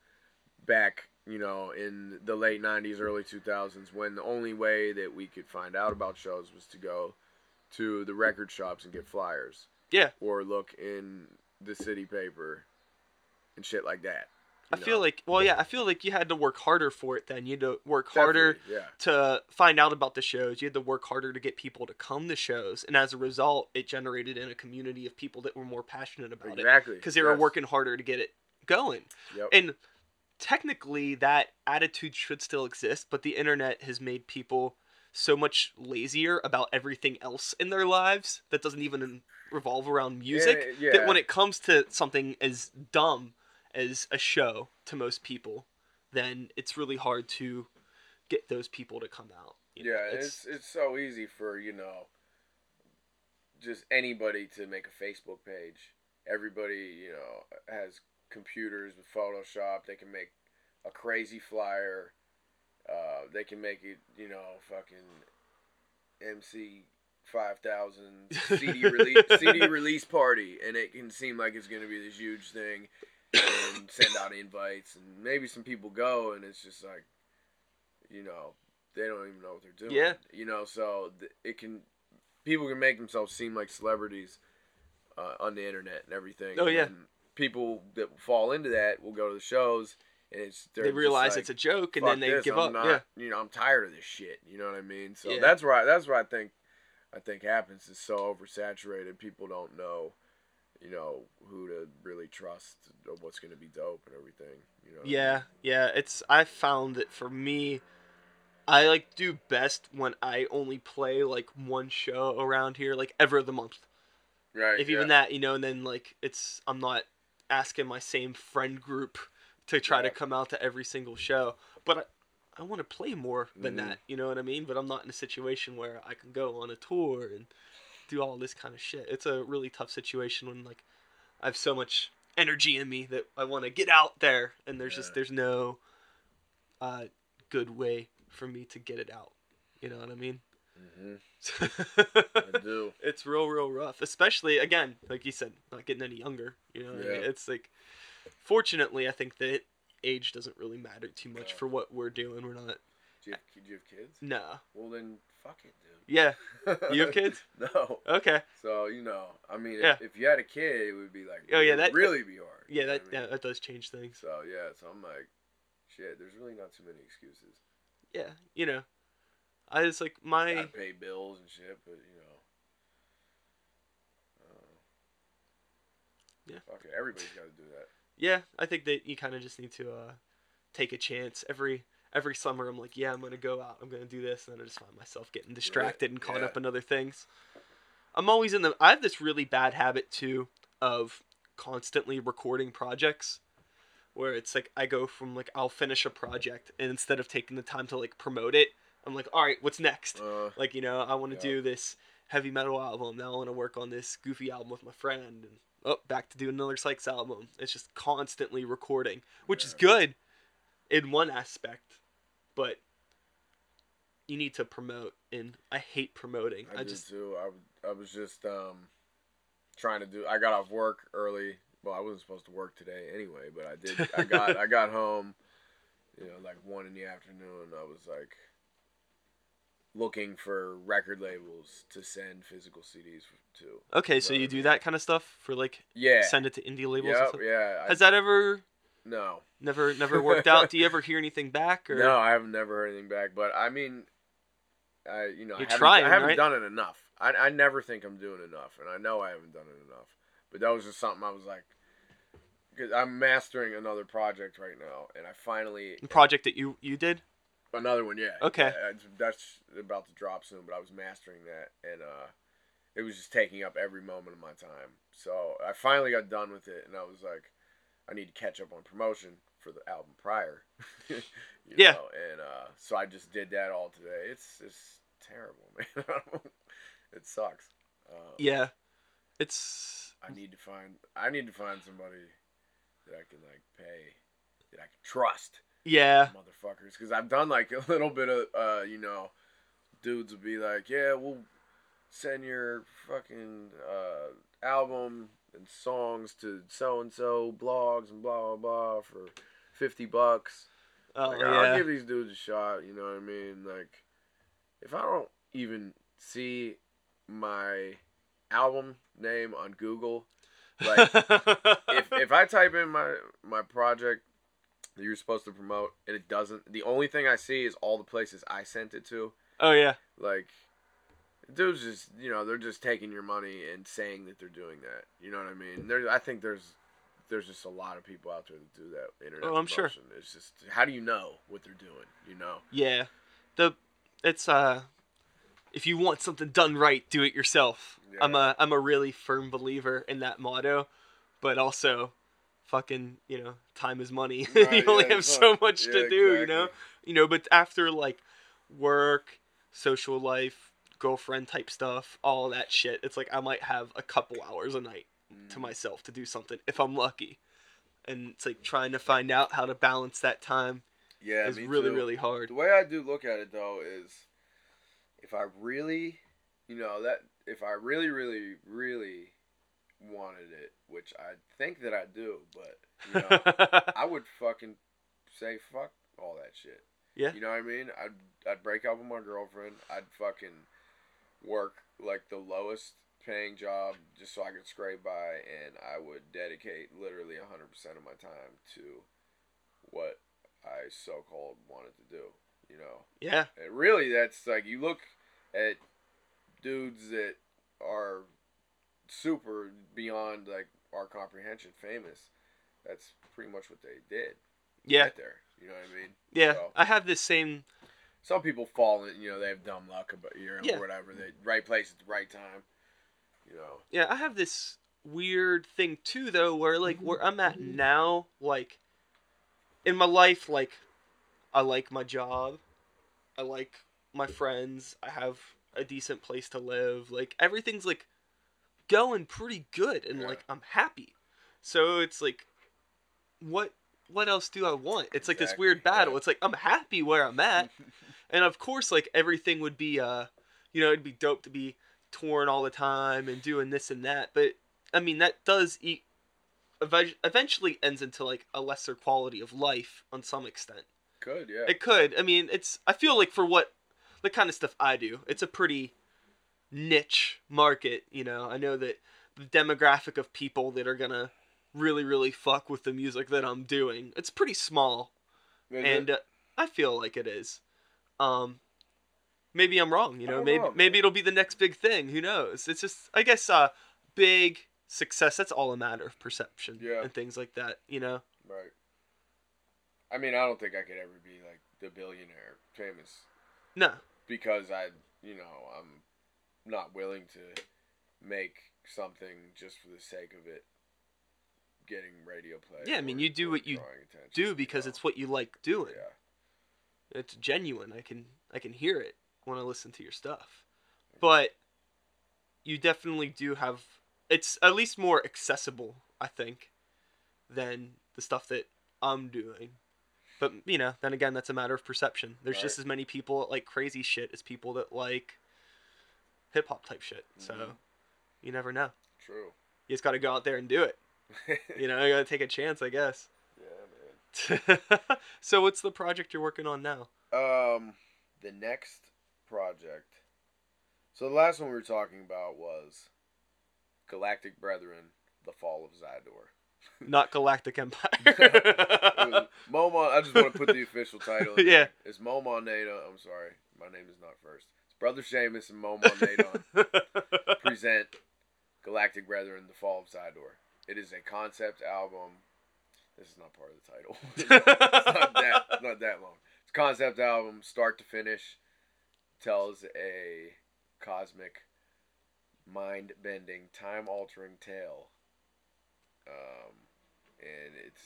back, you know, in the late '90s, early 2000s, when the only way that we could find out about shows was to go to the record shops and get flyers. Yeah. Or look in the city paper and shit like that. I feel like well yeah, I feel like you had to work harder for it then. You had to work harder Definitely, Yeah. to find out about the shows. You had to work harder to get people to come to shows, and as a result, it generated in a community of people that were more passionate about it Exactly. because they were working harder to get it going. Yep. And technically, that attitude should still exist, but the internet has made people so much lazier about everything else in their lives that doesn't even revolve around music. Yeah, That when it comes to something as dumb as a show to most people, then it's really hard to get those people to come out. you know? Yeah, it's it's so easy for you know just anybody to make a Facebook page. Everybody you know has computers with Photoshop. They can make a crazy flyer. Uh, they can make it you know fucking MC five thousand [laughs] CD release CD release party, and it can seem like it's gonna be this huge thing, and send out invites, and maybe some people go, and it's just like, you know, they don't even know what they're doing. Yeah. You know, so it can people can make themselves seem like celebrities uh, on the internet and everything. Oh, yeah. And people that fall into that will go to the shows, and it's they realize like, it's a joke and then they this, give I'm up. Not, yeah. You know, I'm tired of this shit. You know what I mean? So Yeah. that's right. That's what I think. I think happens is so oversaturated. People don't know, you know, who to really trust or what's going to be dope and everything. You know. what I Yeah, mean? yeah. It's I found that for me, I like do best when I only play like one show around here, like every the month. Right. If even that, you know, and then like it's I'm not asking my same friend group to try to come out to every single show, but I, I want to play more than Mhm. that. You know what I mean? But I'm not in a situation where I can go on a tour and do all this kind of shit. It's a really tough situation when like I have so much energy in me that I want to get out there, and there's just there's no uh, good way for me to get it out. You know what I mean? Mhm. I [laughs] do. it's real, real rough. Especially again, like you said, not getting any younger. You know, what I mean? It's like. Fortunately, I think that age doesn't really matter too much Yeah. for what we're doing. We're not. Do you, have, do you have kids? No. Well, then fuck it, dude. Yeah. [laughs] You have kids? [laughs] no. Okay. So you know, I mean, Yeah. if, if you had a kid, it would be like, Oh, yeah, it would that- really be hard. you Yeah, know that what I yeah, mean? that does change things. So yeah, so I'm like, shit. There's really not too many excuses. Yeah, you know, I just like my Gotta pay bills and shit, but you know. Uh, Yeah. Fuck it. Everybody's got to do that. yeah. I think that you kind of just need to uh, take a chance every every summer. I'm like, yeah, I'm gonna go out. I'm gonna do this, and then I just find myself getting distracted and caught yeah. up in other things. I'm always in the. I have this really bad habit too of constantly recording projects, where it's like I go from like I'll finish a project, and instead of taking the time to like promote it, I'm like, all right, what's next? Uh, like you know i want to Yeah. do this heavy metal album. Now I want to work on this goofy album with my friend, and oh, back to do another Sykes album. It's just constantly recording, which is good in one aspect, but you need to promote, and I hate promoting. I, I, did just too. I was just um trying to do. I got off work early. Well, I wasn't supposed to work today anyway, but I did. I got I got home, you know, like one in the afternoon. I was like looking for record labels to send physical CDs to. okay. So you I do that kind of stuff for like Yeah. send it to indie labels. Yep, yeah. I, Has that ever no. never never [laughs] worked out? Do you ever hear anything back? Or No, I have never heard anything back. But I mean, I you know I You're haven't, trying, I haven't right? done it enough. I I never think I'm doing enough, and I know I haven't done it enough. But that was just something I was like, because I'm mastering another project right now, and I finally The project that you you did? another one. Yeah. Okay. That's about to drop soon, but I was mastering that, and uh, it was just taking up every moment of my time. So I finally got done with it, and I was like, I need to catch up on promotion for the album prior. [laughs] Yeah. Know? And uh, so I just did that all today. It's it's terrible, [laughs] man. it sucks. Um, Yeah. It's I need to find. I need to find somebody that I can like pay, that I can trust yeah. motherfuckers because I've done like a little bit of uh you know dudes would be like yeah we'll send your fucking uh album and songs to so and so blogs and blah blah blah for 50 bucks Oh like, yeah. I'll give these dudes a shot you know what I mean like if I don't even see my album name on Google like [laughs] if if I type in my my project that you're supposed to promote and it doesn't, the only thing I see is all the places I sent it to. oh yeah. Like, dudes just you know they're just taking your money and saying that they're doing that. You know what I mean? There, I think there's there's just a lot of people out there that do that internet Oh, I'm sure. It's just how do you know what they're doing? You know? Yeah. The it's uh if you want something done right, do it yourself. I'm a I'm a really firm believer in that motto, but also fucking, you know, time is money. [laughs] Right, you only yeah, have so much to Yeah, do, you know? You know, but after like work, social life, girlfriend type stuff, all that shit, it's like I might have a couple hours a night to Mm. myself to do something if I'm lucky. And it's like trying to find out how to balance that time Yeah, is really too. really hard. The way I do look at it though is if I really, you know, that if I really, really, really wanted it, which I think that I do, but you know, [laughs] I would fucking say fuck all that shit. Yeah. You know what I mean? I'd I'd break up with my girlfriend. I'd fucking work like the lowest paying job just so I could scrape by, and I would dedicate literally hundred percent of my time to what I so called wanted to do. You know, yeah. and really, that's like you look at dudes that are super beyond like our comprehension, famous. That's pretty much what they did. Yeah. get there. You know what I mean? Yeah, So- I have this same. Some people fall in, you know, they have dumb luck about year Yeah. or whatever. They right place at the right time. You know. Yeah, I have this weird thing too, though, where like where I'm at mm-hmm. now, like in my life, like I like my job, I like my friends, I have a decent place to live. Like everything's like going pretty good, and Yeah. like I'm happy. So it's like, what what else do I want? It's like this weird battle. yeah. It's like I'm happy where I'm at. [laughs] and of course like everything would be uh you know it'd be dope to be torn all the time and doing this and that but i mean that does eat eventually ends into like a lesser quality of life on some extent. Could yeah. it could. I mean it's i feel like for what the kind of stuff i do it's a pretty niche market you know? I know that the demographic of people that are gonna really really fuck with the music that i'm doing it's pretty small. Is and uh, I feel like it is. Um, maybe I'm wrong. You know, maybe know, maybe it'll be the next big thing. Who knows? It's just I guess uh, big success. That's all a matter of perception Yeah. and things like that. You know. right. I mean, I don't think I could ever be like the billionaire famous No. because I, you know, I'm not willing to make something just for the sake of it getting radio play. Yeah, I mean, you do what you Do you because know? it's what you like doing. yeah. It's genuine. I can I can hear it when I listen to your stuff. But you definitely do have. It's at least more accessible, I think, than the stuff that I'm doing. But you know, then again, that's a matter of perception. There's just as many people that like crazy shit as people that like hip hop type shit. So Mhm. you never know. True. You just got to go out there and do it. [laughs] You know, you got to take a chance, I guess. [laughs] so what's the project you're working on now? Um, the next project. So the last one we were talking about was Galactic Brethren: The Fall of Zydor. [laughs] Not Galactic Empire. [laughs] Momon. I just want to put the official title. in Yeah. there. It's Momon Nadon. I'm sorry, my name is not first. It's Brother Seamus and Momon Nadon present Galactic Brethren: The Fall of Zydor. It is a concept album. This is not part of the title. [laughs] it's not [laughs] that it's not that long. It's a concept album, start to finish. Tells a cosmic, mind bending, time altering tale. Um, and it's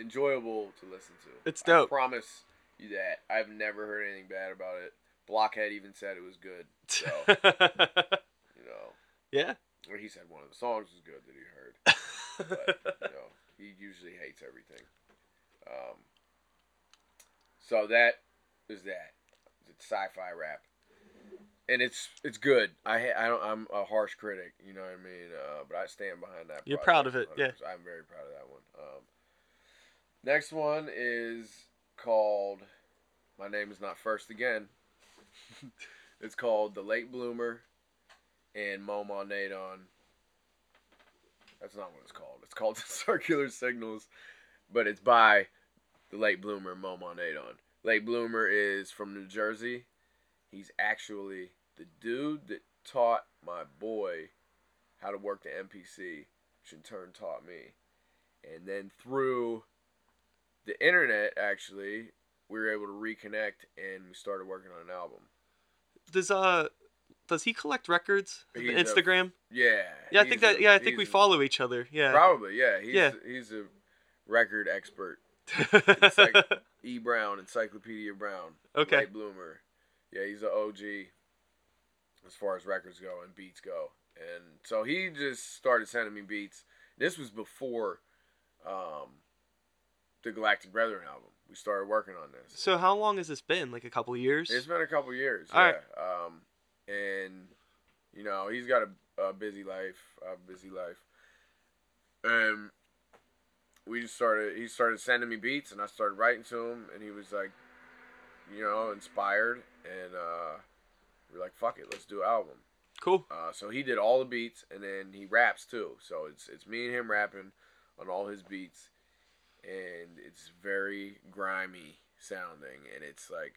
enjoyable to listen to. It's dope. I promise you that. I've never heard anything bad about it. Blockhead even said it was good. [laughs] So you know, yeah. or he said one of the songs was good that he heard but you know, he usually hates everything. Um, so that is that. It's sci-fi rap, and it's it's good. I ha- I don't I'm a harsh critic, you know what I mean. Uh, but I stand behind that. You're proud of it, yeah. 100%. I'm very proud of that one. Um, next one is called. My name is not first again. [laughs] it's called the Late Bloomer, and Mo Nadon. That's not what it's called. It's called [laughs] Circular Signals, but it's by the late bloomer Momon Adon. Late bloomer is from New Jersey. He's actually the dude that taught my boy how to work the MPC, which in turn taught me. And then through the internet, actually, we were able to reconnect and we started working on an album. Does uh does he collect records? He's a- Instagram? Yeah. yeah, I think that yeah, I think we follow each other. Yeah. Probably, yeah. He's Yeah. he's a record expert. [laughs] like- E Brown, Encyclopedia Brown. okay. Late bloomer. Yeah, he's an OG as far as records go and beats go. And so he just started sending me beats. This was before um, the Galactic Brethren album. We started working on this. So how long has this been? Like a couple years? It's been a couple years. All yeah. right. Um, and you know he's got a, a busy life, a busy life, and we just started. He started sending me beats, and I started writing to him, and he was like, you know, inspired, and uh, we are like, fuck it, let's do an album. Cool. Uh, so he did all the beats, and then he raps too. So it's it's me and him rapping on all his beats, and it's very grimy sounding, and it's like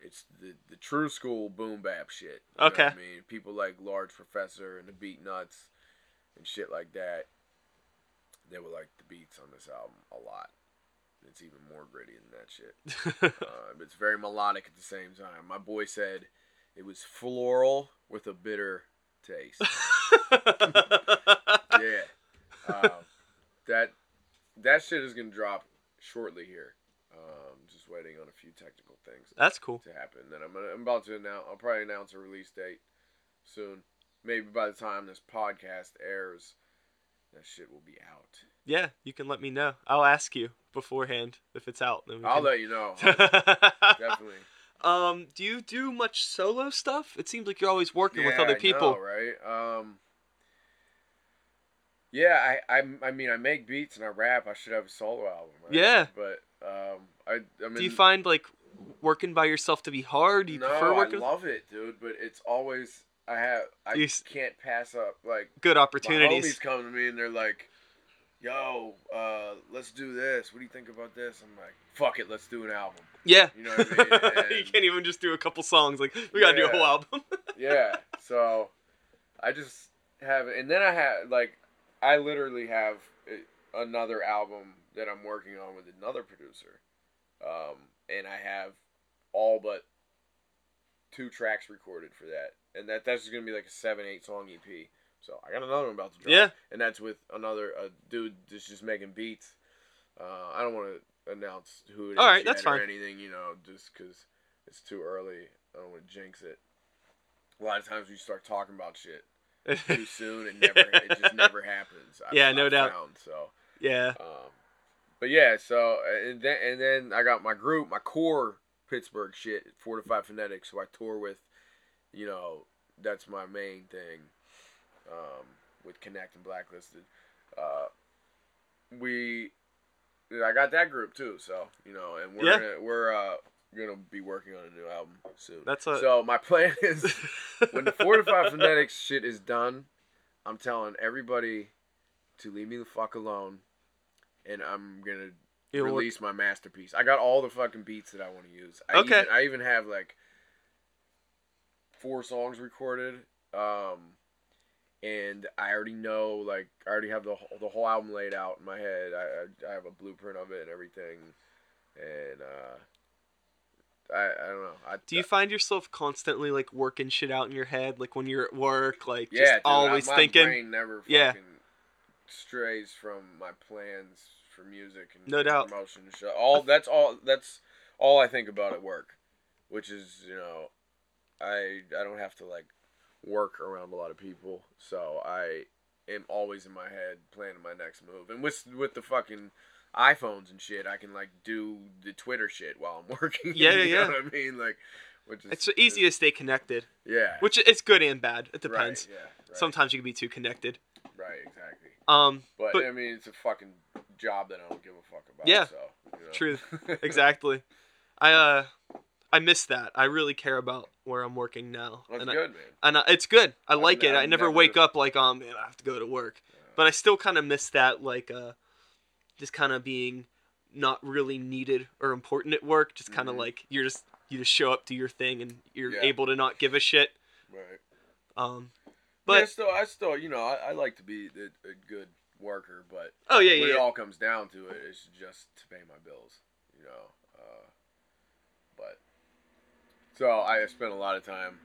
it's the the true school boom bap shit. Okay. I mean, people like Large Professor and the Beatnuts and shit like that. They would like the beats on this album a lot. It's even more gritty than that shit. [laughs] Uh, but it's very melodic at the same time. My boy said it was floral with a bitter taste. [laughs] yeah. Um, that that shit is gonna drop shortly here. Just waiting on a few technical things That's cool. to happen. Then I'm gonna, I'm about to announce. I'll probably announce a release date soon. Maybe by the time this podcast airs, that shit will be out. Yeah, you can let me know. I'll ask you beforehand if it's out. Then I'll can... let you know. [laughs] Definitely. Um, do you do much solo stuff? It seems like you're always working with Yeah, other I people. know, right? Um. Yeah, I, I I mean I make beats and I rap. I should have a solo album. Right? Yeah. But um, I I mean, do you find like working by yourself to be hard? Do you no, prefer I working with love it, dude. But it's always I have I You can't pass up like good my opportunities? homies come to me and they're like, "Yo, uh, let's do this. What do you think about this?" I'm like, "Fuck it, let's do an album." Yeah. You know what I mean? [laughs] you can't even just do a couple songs. Like we gotta do a whole album. [laughs] yeah. So I just have, and then I have like, I literally have another album that I'm working on with another producer, um, and I have all but two tracks recorded for that, and that that's just gonna be like a seven, eight song EP. So I got another one about to drop, Yeah. and that's with another a dude that's just making beats. Uh, I don't want to announce who it is All right, that's or fine. anything, you know, just because it's too early. I don't want to jinx it. A lot of times we start talking about shit, [laughs] too soon. It never, it just never happens. I've, Yeah, no doubt. Found, so, yeah. um, but yeah, so and then and then I got my group, my core Pittsburgh shit, Fortified Phonetics, who I tour with. You know, that's my main thing. Um, with Connect and Blacklisted, uh, we, I got that group too. So you know, and we're Yeah. gonna, we're uh gonna be working on a new album soon. That's a- so my plan [laughs] is when the Fortified Phonetics [laughs] shit is done, I'm telling everybody to leave me the fuck alone, and I'm gonna what- release my masterpiece. I got all the fucking beats that I want to use. I Okay. Even, I even have like four songs recorded, um, and I already know like I already have the whole- the whole album laid out in my head. I I, I have a blueprint of it and everything, and uh. I, I don't know. I, Do you find yourself constantly like working shit out in your head, like when you're at work, like yeah, just dude, always thinking? Yeah. Strays from my plans for music and No doubt. promotion shit. All that's all that's all I think about at work, which is you know, I I don't have to like work around a lot of people, so I am always in my head planning my next move. And with with the fucking iPhones and shit, I can like do the Twitter shit while I'm [laughs] working. Yeah, yeah, you yeah. know what I mean? Like, which is It's easy to stay connected, Yeah. which it's good and bad. It Right, depends. yeah. Right, Sometimes you can be too connected. Right. Exactly. Um, But, But- I mean, it's a fucking job that I don't give a fuck about. Yeah. So, you know. Truth. [laughs] exactly. I uh, I miss that. I really care about where I'm working now, That's and I, man. and I, it's good. I I've like n- it. I never, never- wake up like, oh man, I have to go to work. But I still kind of miss that, like uh, just kind of being not really needed or important at work. Just kind of Mhm. like you're just you just show up, do your thing, and you're Yeah. able to not give a shit. Right. Um, But but still, I still, you know, I, I like to be a, a good worker, but oh yeah, when yeah, it yeah. all comes down to it, it's just to pay my bills, you know. Uh, but so I spent a lot of time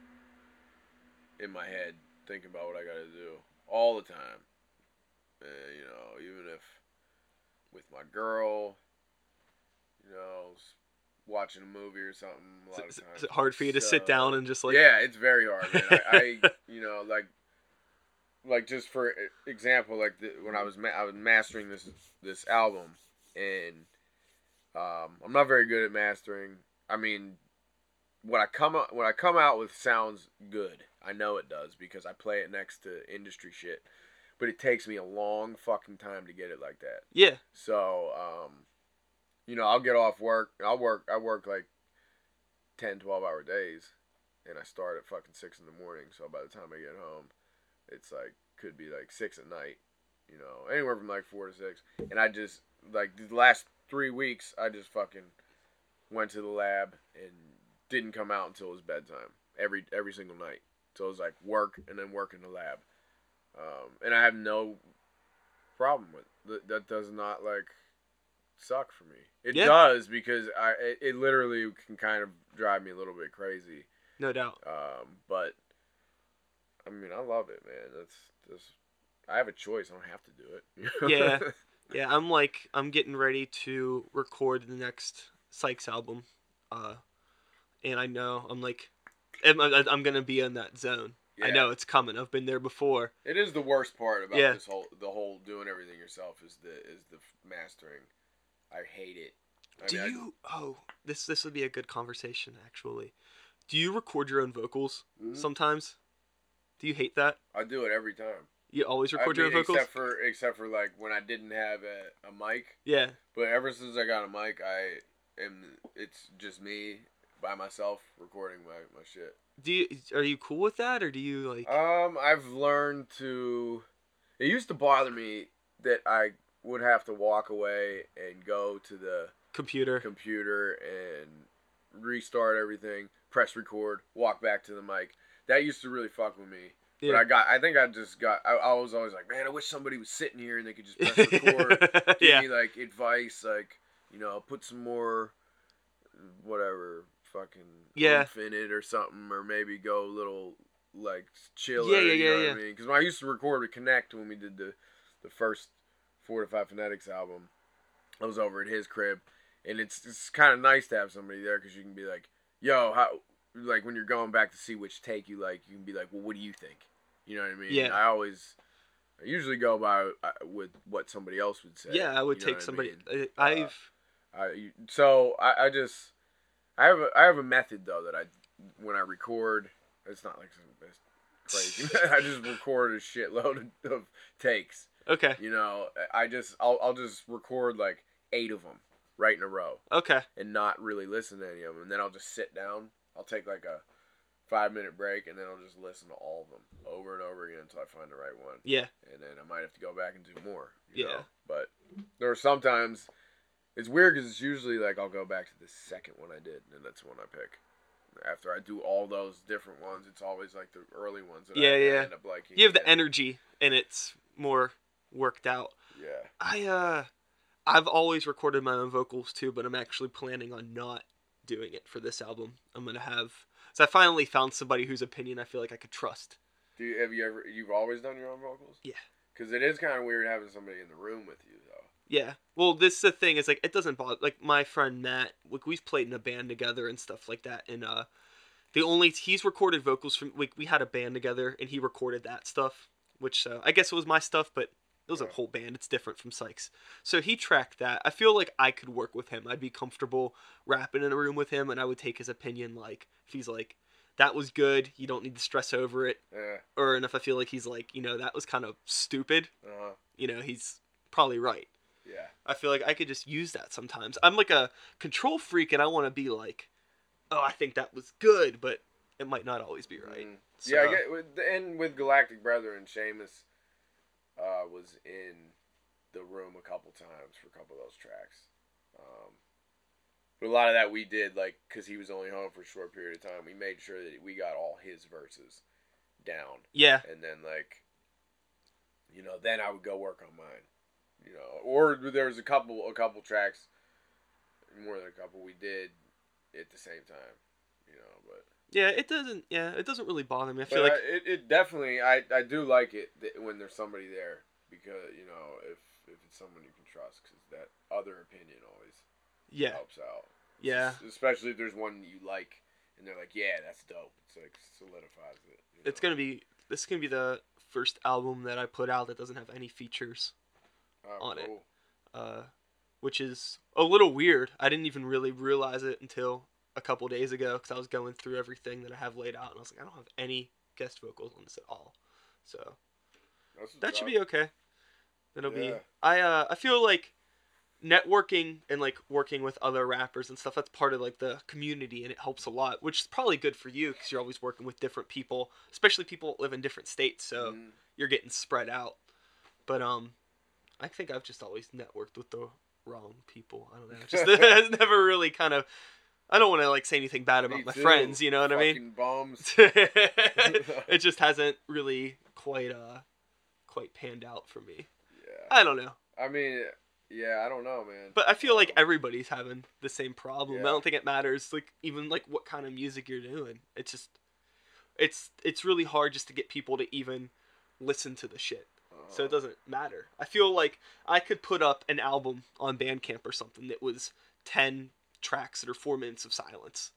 in my head thinking about what I got to do all the time. Uh, you know, even if with my girl, you know, watching a movie or something. A lot Is, of times. is it hard for you to sit down and just like yeah, it's very hard, man. I, I [laughs] you know, like, like just for example, like the, when I was ma- I was mastering this this album, and um, I'm not very good at mastering. I mean, when I come out when I come out with sounds good, I know it does because I play it next to industry shit. But it takes me a long fucking time to get it like that. yeah, So, um, you know, I'll get off work. I'll work. I work like 10, 12 hour days, and I start at fucking six in the morning. So by the time I get home, it's like could be like six at night. You know, anywhere from like four to six. And I just like the last three weeks, I just fucking went to the lab and didn't come out until it was bedtime every every single night. So it was like work and then work in the lab. Um, and I have no problem with that. That does not like suck for me. It Yeah. does because I it, it literally can kind of drive me a little bit crazy. no doubt. Um, but I mean, I love it, man. That's just I have a choice. I don't have to do it. [laughs] Yeah. Yeah, I'm like I'm getting ready to record the next Sykes album, uh, and I know I'm like, I'm, I'm gonna be in that zone. I know it's coming. I've been there before. It is the worst part about Yeah. this whole the whole doing everything yourself is the is the mastering. I hate it. I Do mean, I- you? Oh, this this would be a good conversation actually. Do you record your own vocals Mhm. sometimes? Do you hate that? I do it every time. You always record I your mean, own vocals? except for except for like when I didn't have a, a mic. Yeah. But ever since I got a mic, I am. It's just me by myself recording my, my shit. Do you? Are you cool with that, or do you like? Um, I've learned to. It used to bother me that I would have to walk away and go to the computer. computer and restart everything, press record, walk back to the mic. That used to really fuck with me. Yeah. But I got. I think I just got. I, I was always like, man, I wish somebody was sitting here and they could just press [laughs] record. give yeah. me like advice, like you know, put some more, whatever, fucking Yeah. in it or something, or maybe go a little like chiller. Yeah, yeah, you yeah, know what yeah. I mean? Because when I used to record with Connect when we did the the first Fortified Phonetics album, I was over at his crib, and it's it's kind of nice to have somebody there because you can be like, yo, how. Like when you're going back to see which take you like, you can be like, well, what do you think? You know what I mean? Yeah. I always, I usually go by uh, with what somebody else would say. yeah, I would you know take what I somebody. mean? I, I've I so I, I just I have a I have a method though that I when I record it's not like some it's crazy [laughs] [laughs] I just record a shitload of, of takes okay, you know I just I'll I'll just record like eight of them right in a row okay, and not really listen to any of them and then I'll just sit down I'll take like a five minute break and then I'll just listen to all of them over and over again until I find the right one yeah, and then I might have to go back and do more. You Yeah. Know? But there are sometimes it's weird because it's usually like I'll go back to the second one I did, and that's the one I pick. After I do all those different ones, it's always like the early ones that Yeah, I yeah. end up liking. you have the energy, and it's more worked out. Yeah. I uh, I've always recorded my own vocals too, but I'm actually planning on not doing it for this album. I'm gonna have. So I finally found somebody whose opinion I feel like I could trust. Do you have you ever you've always done your own vocals? Yeah. Because it is kind of weird having somebody in the room with you though. Yeah. Well, this the thing is like it doesn't bother like my friend Matt. Like we've played in a band together and stuff like that. And uh, the only he's recorded vocals from like we had a band together and he recorded that stuff, which uh, I guess it was my stuff, but it was a whole band. It's different from Sykes. So he tracked that. I feel like I could work with him. I'd be comfortable rapping in a room with him, and I would take his opinion. Like if he's like, "That was good. You don't need to stress over it," Yeah. or and if I feel like he's like, you know, that was kind of stupid. Uh huh. You know, he's probably right. Yeah. I feel like I could just use that sometimes. I'm like a control freak, and I want to be like, "Oh, I think that was good," but it might not always be right. Mhm. So, yeah, I get and with Galactic Brethren, Seamus uh, was in the room a couple times for a couple of those tracks. Um, but a lot of that we did like because he was only home for a short period of time. We made sure that we got all his verses down, yeah, and then like, you know, then I would go work on mine. You know, or there was a couple a couple tracks, more than a couple we did at the same time. You know, but. Yeah. It doesn't. Yeah, it doesn't really bother me. I feel But like I, it, it definitely I, I do like it th- when there's somebody there because you know if if it's someone you can trust because that other opinion always yeah, helps out. yeah. Es- especially if there's one you like and they're like yeah that's dope. It's like solidifies it. you It's gonna be. This is gonna be the first album that I put out that doesn't have any features, Oh, on it. uh, which is a little weird. I didn't even really realize it until a couple days ago because I was going through everything that I have laid out, and I was like, I don't have any guest vocals on this at all. So that should be okay. It'll be. I uh I feel like networking and like working with other rappers and stuff that's part of like the community and it helps a lot which is probably good for you because you're always working with different people especially people that live in different states so Mhm. you're getting spread out but um i think i've just always networked with the wrong people i don't know just [laughs] [laughs] it's never really kind of i don't want to like say anything bad about Me my too. friends you know what i mean Fucking bums. [laughs] [laughs] it just hasn't really quite uh quite panned out for me Yeah. i don't know I mean, yeah, I don't know, man. but i feel like everybody's having the same problem i don't think it matters like even like what kind of music you're doing it's just it's it's really hard just to get people to even listen to the shit so Uh-huh. it doesn't matter. I feel like I could put up an album on Bandcamp or something that was 10 tracks that are 4 minutes of silence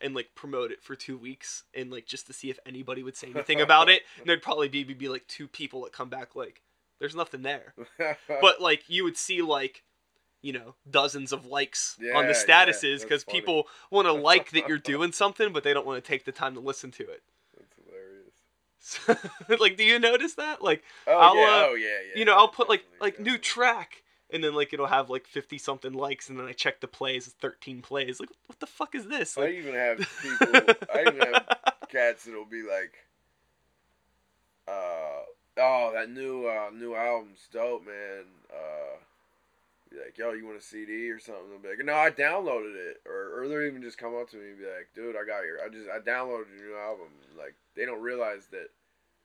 and like promote it for 2 weeks and like just to see if anybody would say anything about it. And there'd probably be, be like two people that come back like there's nothing there. [laughs] But like you would see like you know, dozens of likes on the statuses because funny. people want to [laughs] like that you're doing something, but they don't want to take the time to listen to it. That's hilarious. [laughs] like, do you notice that? Like, Oh I'll, yeah, uh, oh yeah, yeah. you know, I'll put like like new track, and then like it'll have like fifty something likes, and then I check the plays, it's thirteen plays. Like, what the fuck is this? I even have people. I even have [laughs] cats that'll be like, uh, oh, that new uh, new album's dope, man. Uh, be like, yo, you want a CD or something? They'll be like, no, I downloaded it, or or they'll even just come up to me and be like, dude, I got your, I just I downloaded your new album. Like they don't realize that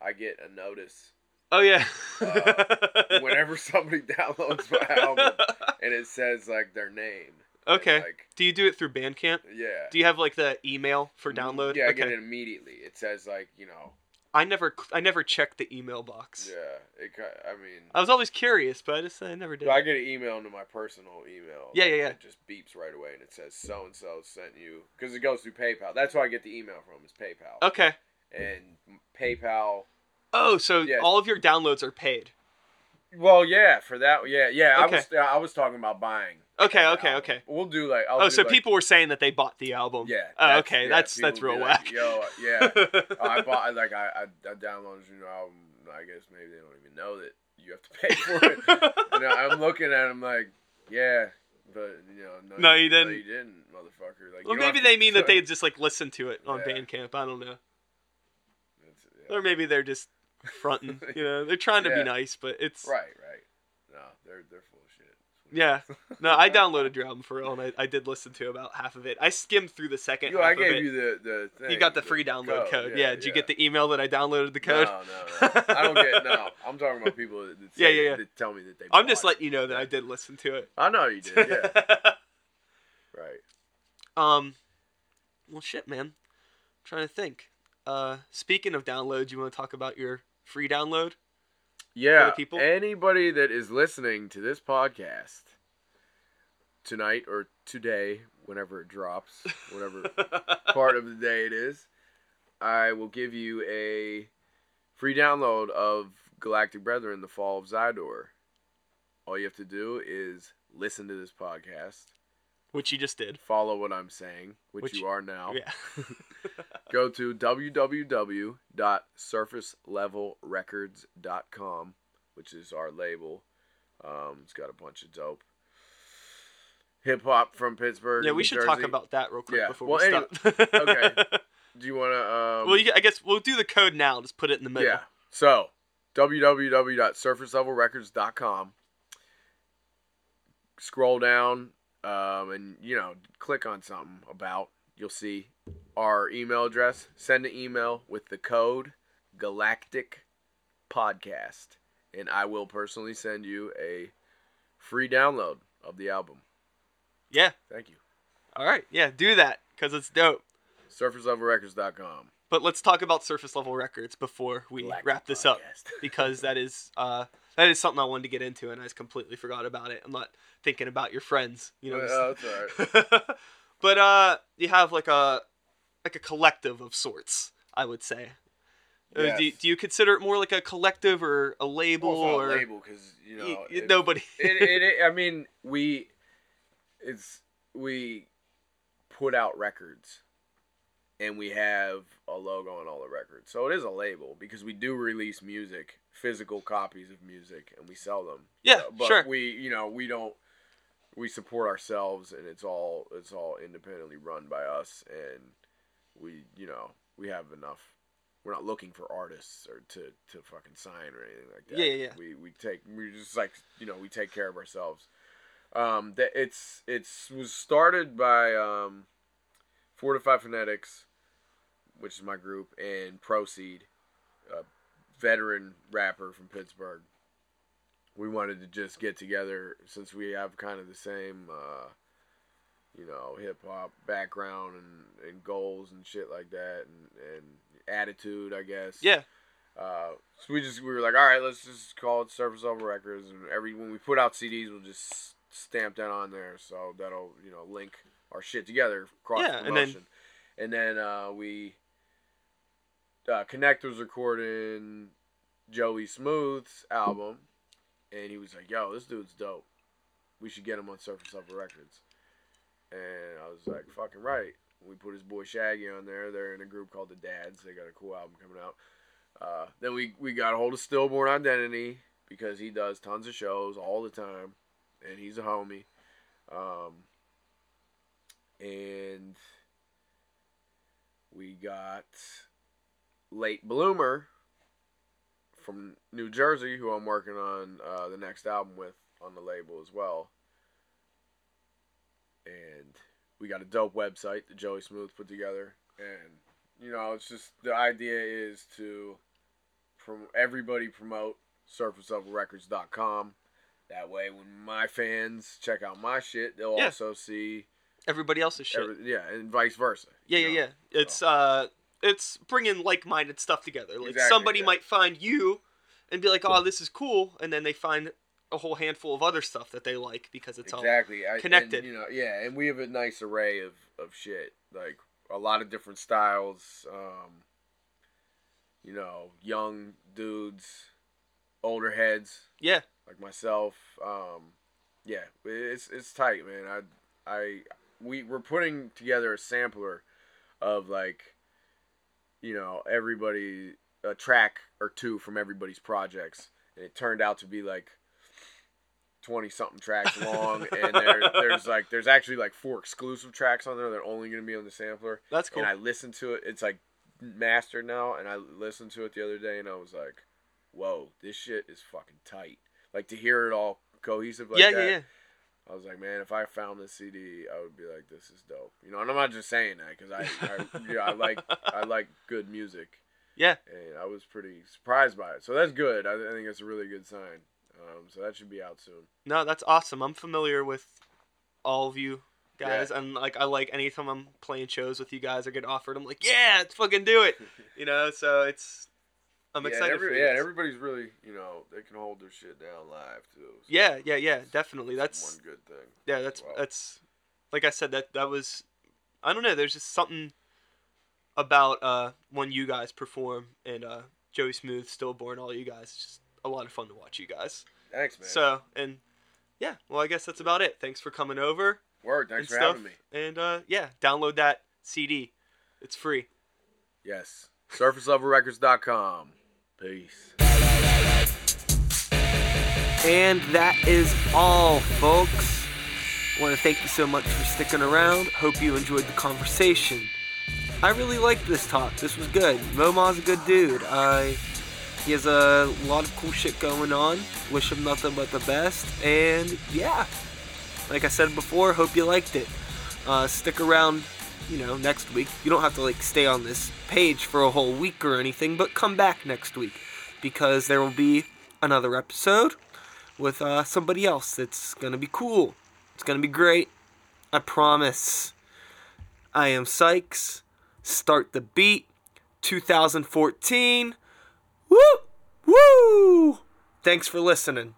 I get a notice oh yeah. uh, whenever [laughs] somebody downloads my album and it says like their name. okay. Like do you do it through Bandcamp? yeah. Do you have like the email for download? Yeah, I okay. get it immediately. It says like you know I never I never checked the email box. Yeah, it. I mean, I was always curious, but I just I never did. I get an email into my personal email. Yeah, yeah, yeah. It just beeps right away, and it says so and so sent you because it goes through PayPal. That's why I get the email from is PayPal. okay. And PayPal Oh, so Yeah. all of your downloads are paid. Well, yeah, for that, yeah, yeah. Okay. I was I was talking about buying. Okay, okay, album. okay. We'll do like. I'll Oh, do, so like- people were saying that they bought the album. Yeah. Oh, okay. yeah, that's that's real like, whack. Yo, [laughs] yeah. Uh, I bought like I, I I downloaded your album. I guess maybe they don't even know that you have to pay for it. [laughs] and I'm looking at them like, yeah, but you know, no, No, you No, didn't. you didn't, motherfucker. Like, well, maybe they mean that [laughs] they just like listen to it on Yeah. Bandcamp. I don't know. Yeah. Or maybe they're just fronting. [laughs] you know, they're trying to be nice, but it's Right, right. No, they're they're full of shit. Yeah. No, I [laughs] downloaded your album for real, and I, I did listen to about half of it. I skimmed through the second Yo, half I of gave it. you the the thing. You got the free download code. Yeah. Did you get the email that I downloaded the code? No, no, no. I don't get no. I'm talking about people that, that [laughs] Yeah, yeah, yeah. that tell me that they. I'm just letting you know that I did listen to it. I know you did. Yeah. right. um, well, shit, man. trying to think. Uh, speaking of downloads, you want to talk about your free download? Yeah. people? Anybody that is listening to this podcast tonight or today, whenever it drops, whatever [laughs] part of the day it is, I will give you a free download of Galactic Brethren: The Fall of Zydor. All you have to do is listen to this podcast, Which you just did. follow what I'm saying, which, Which- you are now. Yeah. [laughs] [laughs] Go to www.surfacelevelrecords.com, which is our label. Um, it's got a bunch of dope hip hop from Pittsburgh. yeah, we New should talk about that real quick Yeah, before well, we anyway- stop. [laughs] okay. Do you want to? Um, well, you, I guess we'll do the code now. Just put it in the middle. Yeah. So, www.surfacelevelrecords.com. Scroll down um, and, you know, click on something about. You'll see our email address. Send an email with the code Galactic Podcast. And I will personally send you a free download of the album. Yeah. Thank you. All right. Yeah, do that because it's dope. SurfaceLevelRecords.com. But let's talk about surface level records before we Galactic wrap this up [laughs] because that is uh that is something I wanted to get into and I just completely forgot about it. I'm not thinking about your friends, you know. Well, that's right. [laughs] but uh you have like a like a collective of sorts, I would say. Uh, do, do you consider it more like a collective or a label Well, it's not or a label because, you know, y- if- nobody? [laughs] it, it, it, I mean, we, it's we put out records, and we have a logo on all the records, so it is a label because we do release music, physical copies of music, and we sell them. Yeah, but sure. We, you know, we don't. We support ourselves, and it's all it's all independently run by us, and we, you know, we have enough. We're not looking for artists or to, to fucking sign or anything like that. Yeah, yeah, yeah. We we take we just like you know we take care of ourselves. Um, that it's it's was started by um, Fortified Phonetics, which is my group, and Proceed, a veteran rapper from Pittsburgh. We wanted to just get together since we have kind of the same, uh, you know, hip hop background and, and goals and shit like that, and, and attitude, I guess. yeah. Uh, so we just we were like, all right, let's just call it Surface Level Records, and every when we put out CDs, we'll just stamp that on there, so that'll you know link our shit together cross Yeah, and then- And then, uh, we uh, Connect was recording Joey Smooth's album, and he was like, "Yo, this dude's dope. We should get him on Surface Level Records." And I was like, "Fucking right." We put his boy Shaggy on there. They're in a group called the Dads. They got a cool album coming out. Uh, then we, we got a hold of Stillborn Identity because he does tons of shows all the time, and he's a homie. Um, and we got Late Bloomer from New Jersey, who I'm working on uh, the next album with on the label as well. And we got a dope website that Joey Smooth put together, and you know, it's just the idea is to from everybody promote surfacelevelrecords.com. That way, when my fans check out my shit, they'll Yeah. also see, Everybody else's shit. every, yeah, and vice versa. Yeah, yeah, know? yeah. It's uh, it's bringing like-minded stuff together. Like Exactly, somebody yeah. might find you and be like, "Oh, this is cool," and then they find a whole handful of other stuff that they like because it's all exactly I, and, connected. you know, yeah, and we have a nice array of of shit, like a lot of different styles. Um, you know, young dudes, older heads Yeah. like myself. Um, yeah, it's it's tight, man. I I we we're putting together a sampler of like, you know, everybody a track or two from everybody's projects, and it turned out to be like twenty something tracks long, and there, there's like there's actually like four exclusive tracks on there that are only gonna be on the sampler. That's cool. And I listened to it. It's like mastered now, and I listened to it the other day, and I was like, "Whoa, this shit is fucking tight." Like to hear it all cohesive like yeah, that. yeah, yeah. I was like, man, if I found this CD, I would be like, this is dope. You know, and I'm not just saying that because I, I, yeah, I like, I like good music. [laughs] Yeah. And I was pretty surprised by it, so that's good. I, I think it's a really good sign. Um, so that should be out soon. No, that's awesome. I'm familiar with all of you guys, and like I like anytime I'm playing shows with you guys or get offered, I'm like, yeah, let's fucking do it. [laughs] You know, so it's I'm yeah, excited every- for yeah, everybody's really, you know, they can hold their shit down live too. so Yeah, yeah, yeah, definitely. that's one good thing. yeah, that's Wow. that's like I said that that was I don't know. There's just something about uh when you guys perform and uh Joey Smooth, Stillborn, all you guys. It's just a lot of fun to watch you guys. Thanks, man. So and yeah, well I guess that's about it. Thanks for coming over Word, thanks for stuff. having me. and uh yeah, download that CD. It's free. Yes, SurfaceLevelRecords.com. Peace. And that is all, folks. I want to thank you so much for sticking around. Hope you enjoyed the conversation. I really liked this talk. This was good. Moma's a good dude. I he has a lot of cool shit going on. Wish him nothing but the best. And yeah, like I said before, hope you liked it. Uh, stick around, you know, next week. You don't have to like stay on this page for a whole week or anything, but come back next week because there will be another episode with uh, somebody else that's gonna be cool. It's gonna be great. I promise. I am Sykes. Start the beat. 2014. Woo! Woo! Thanks for listening.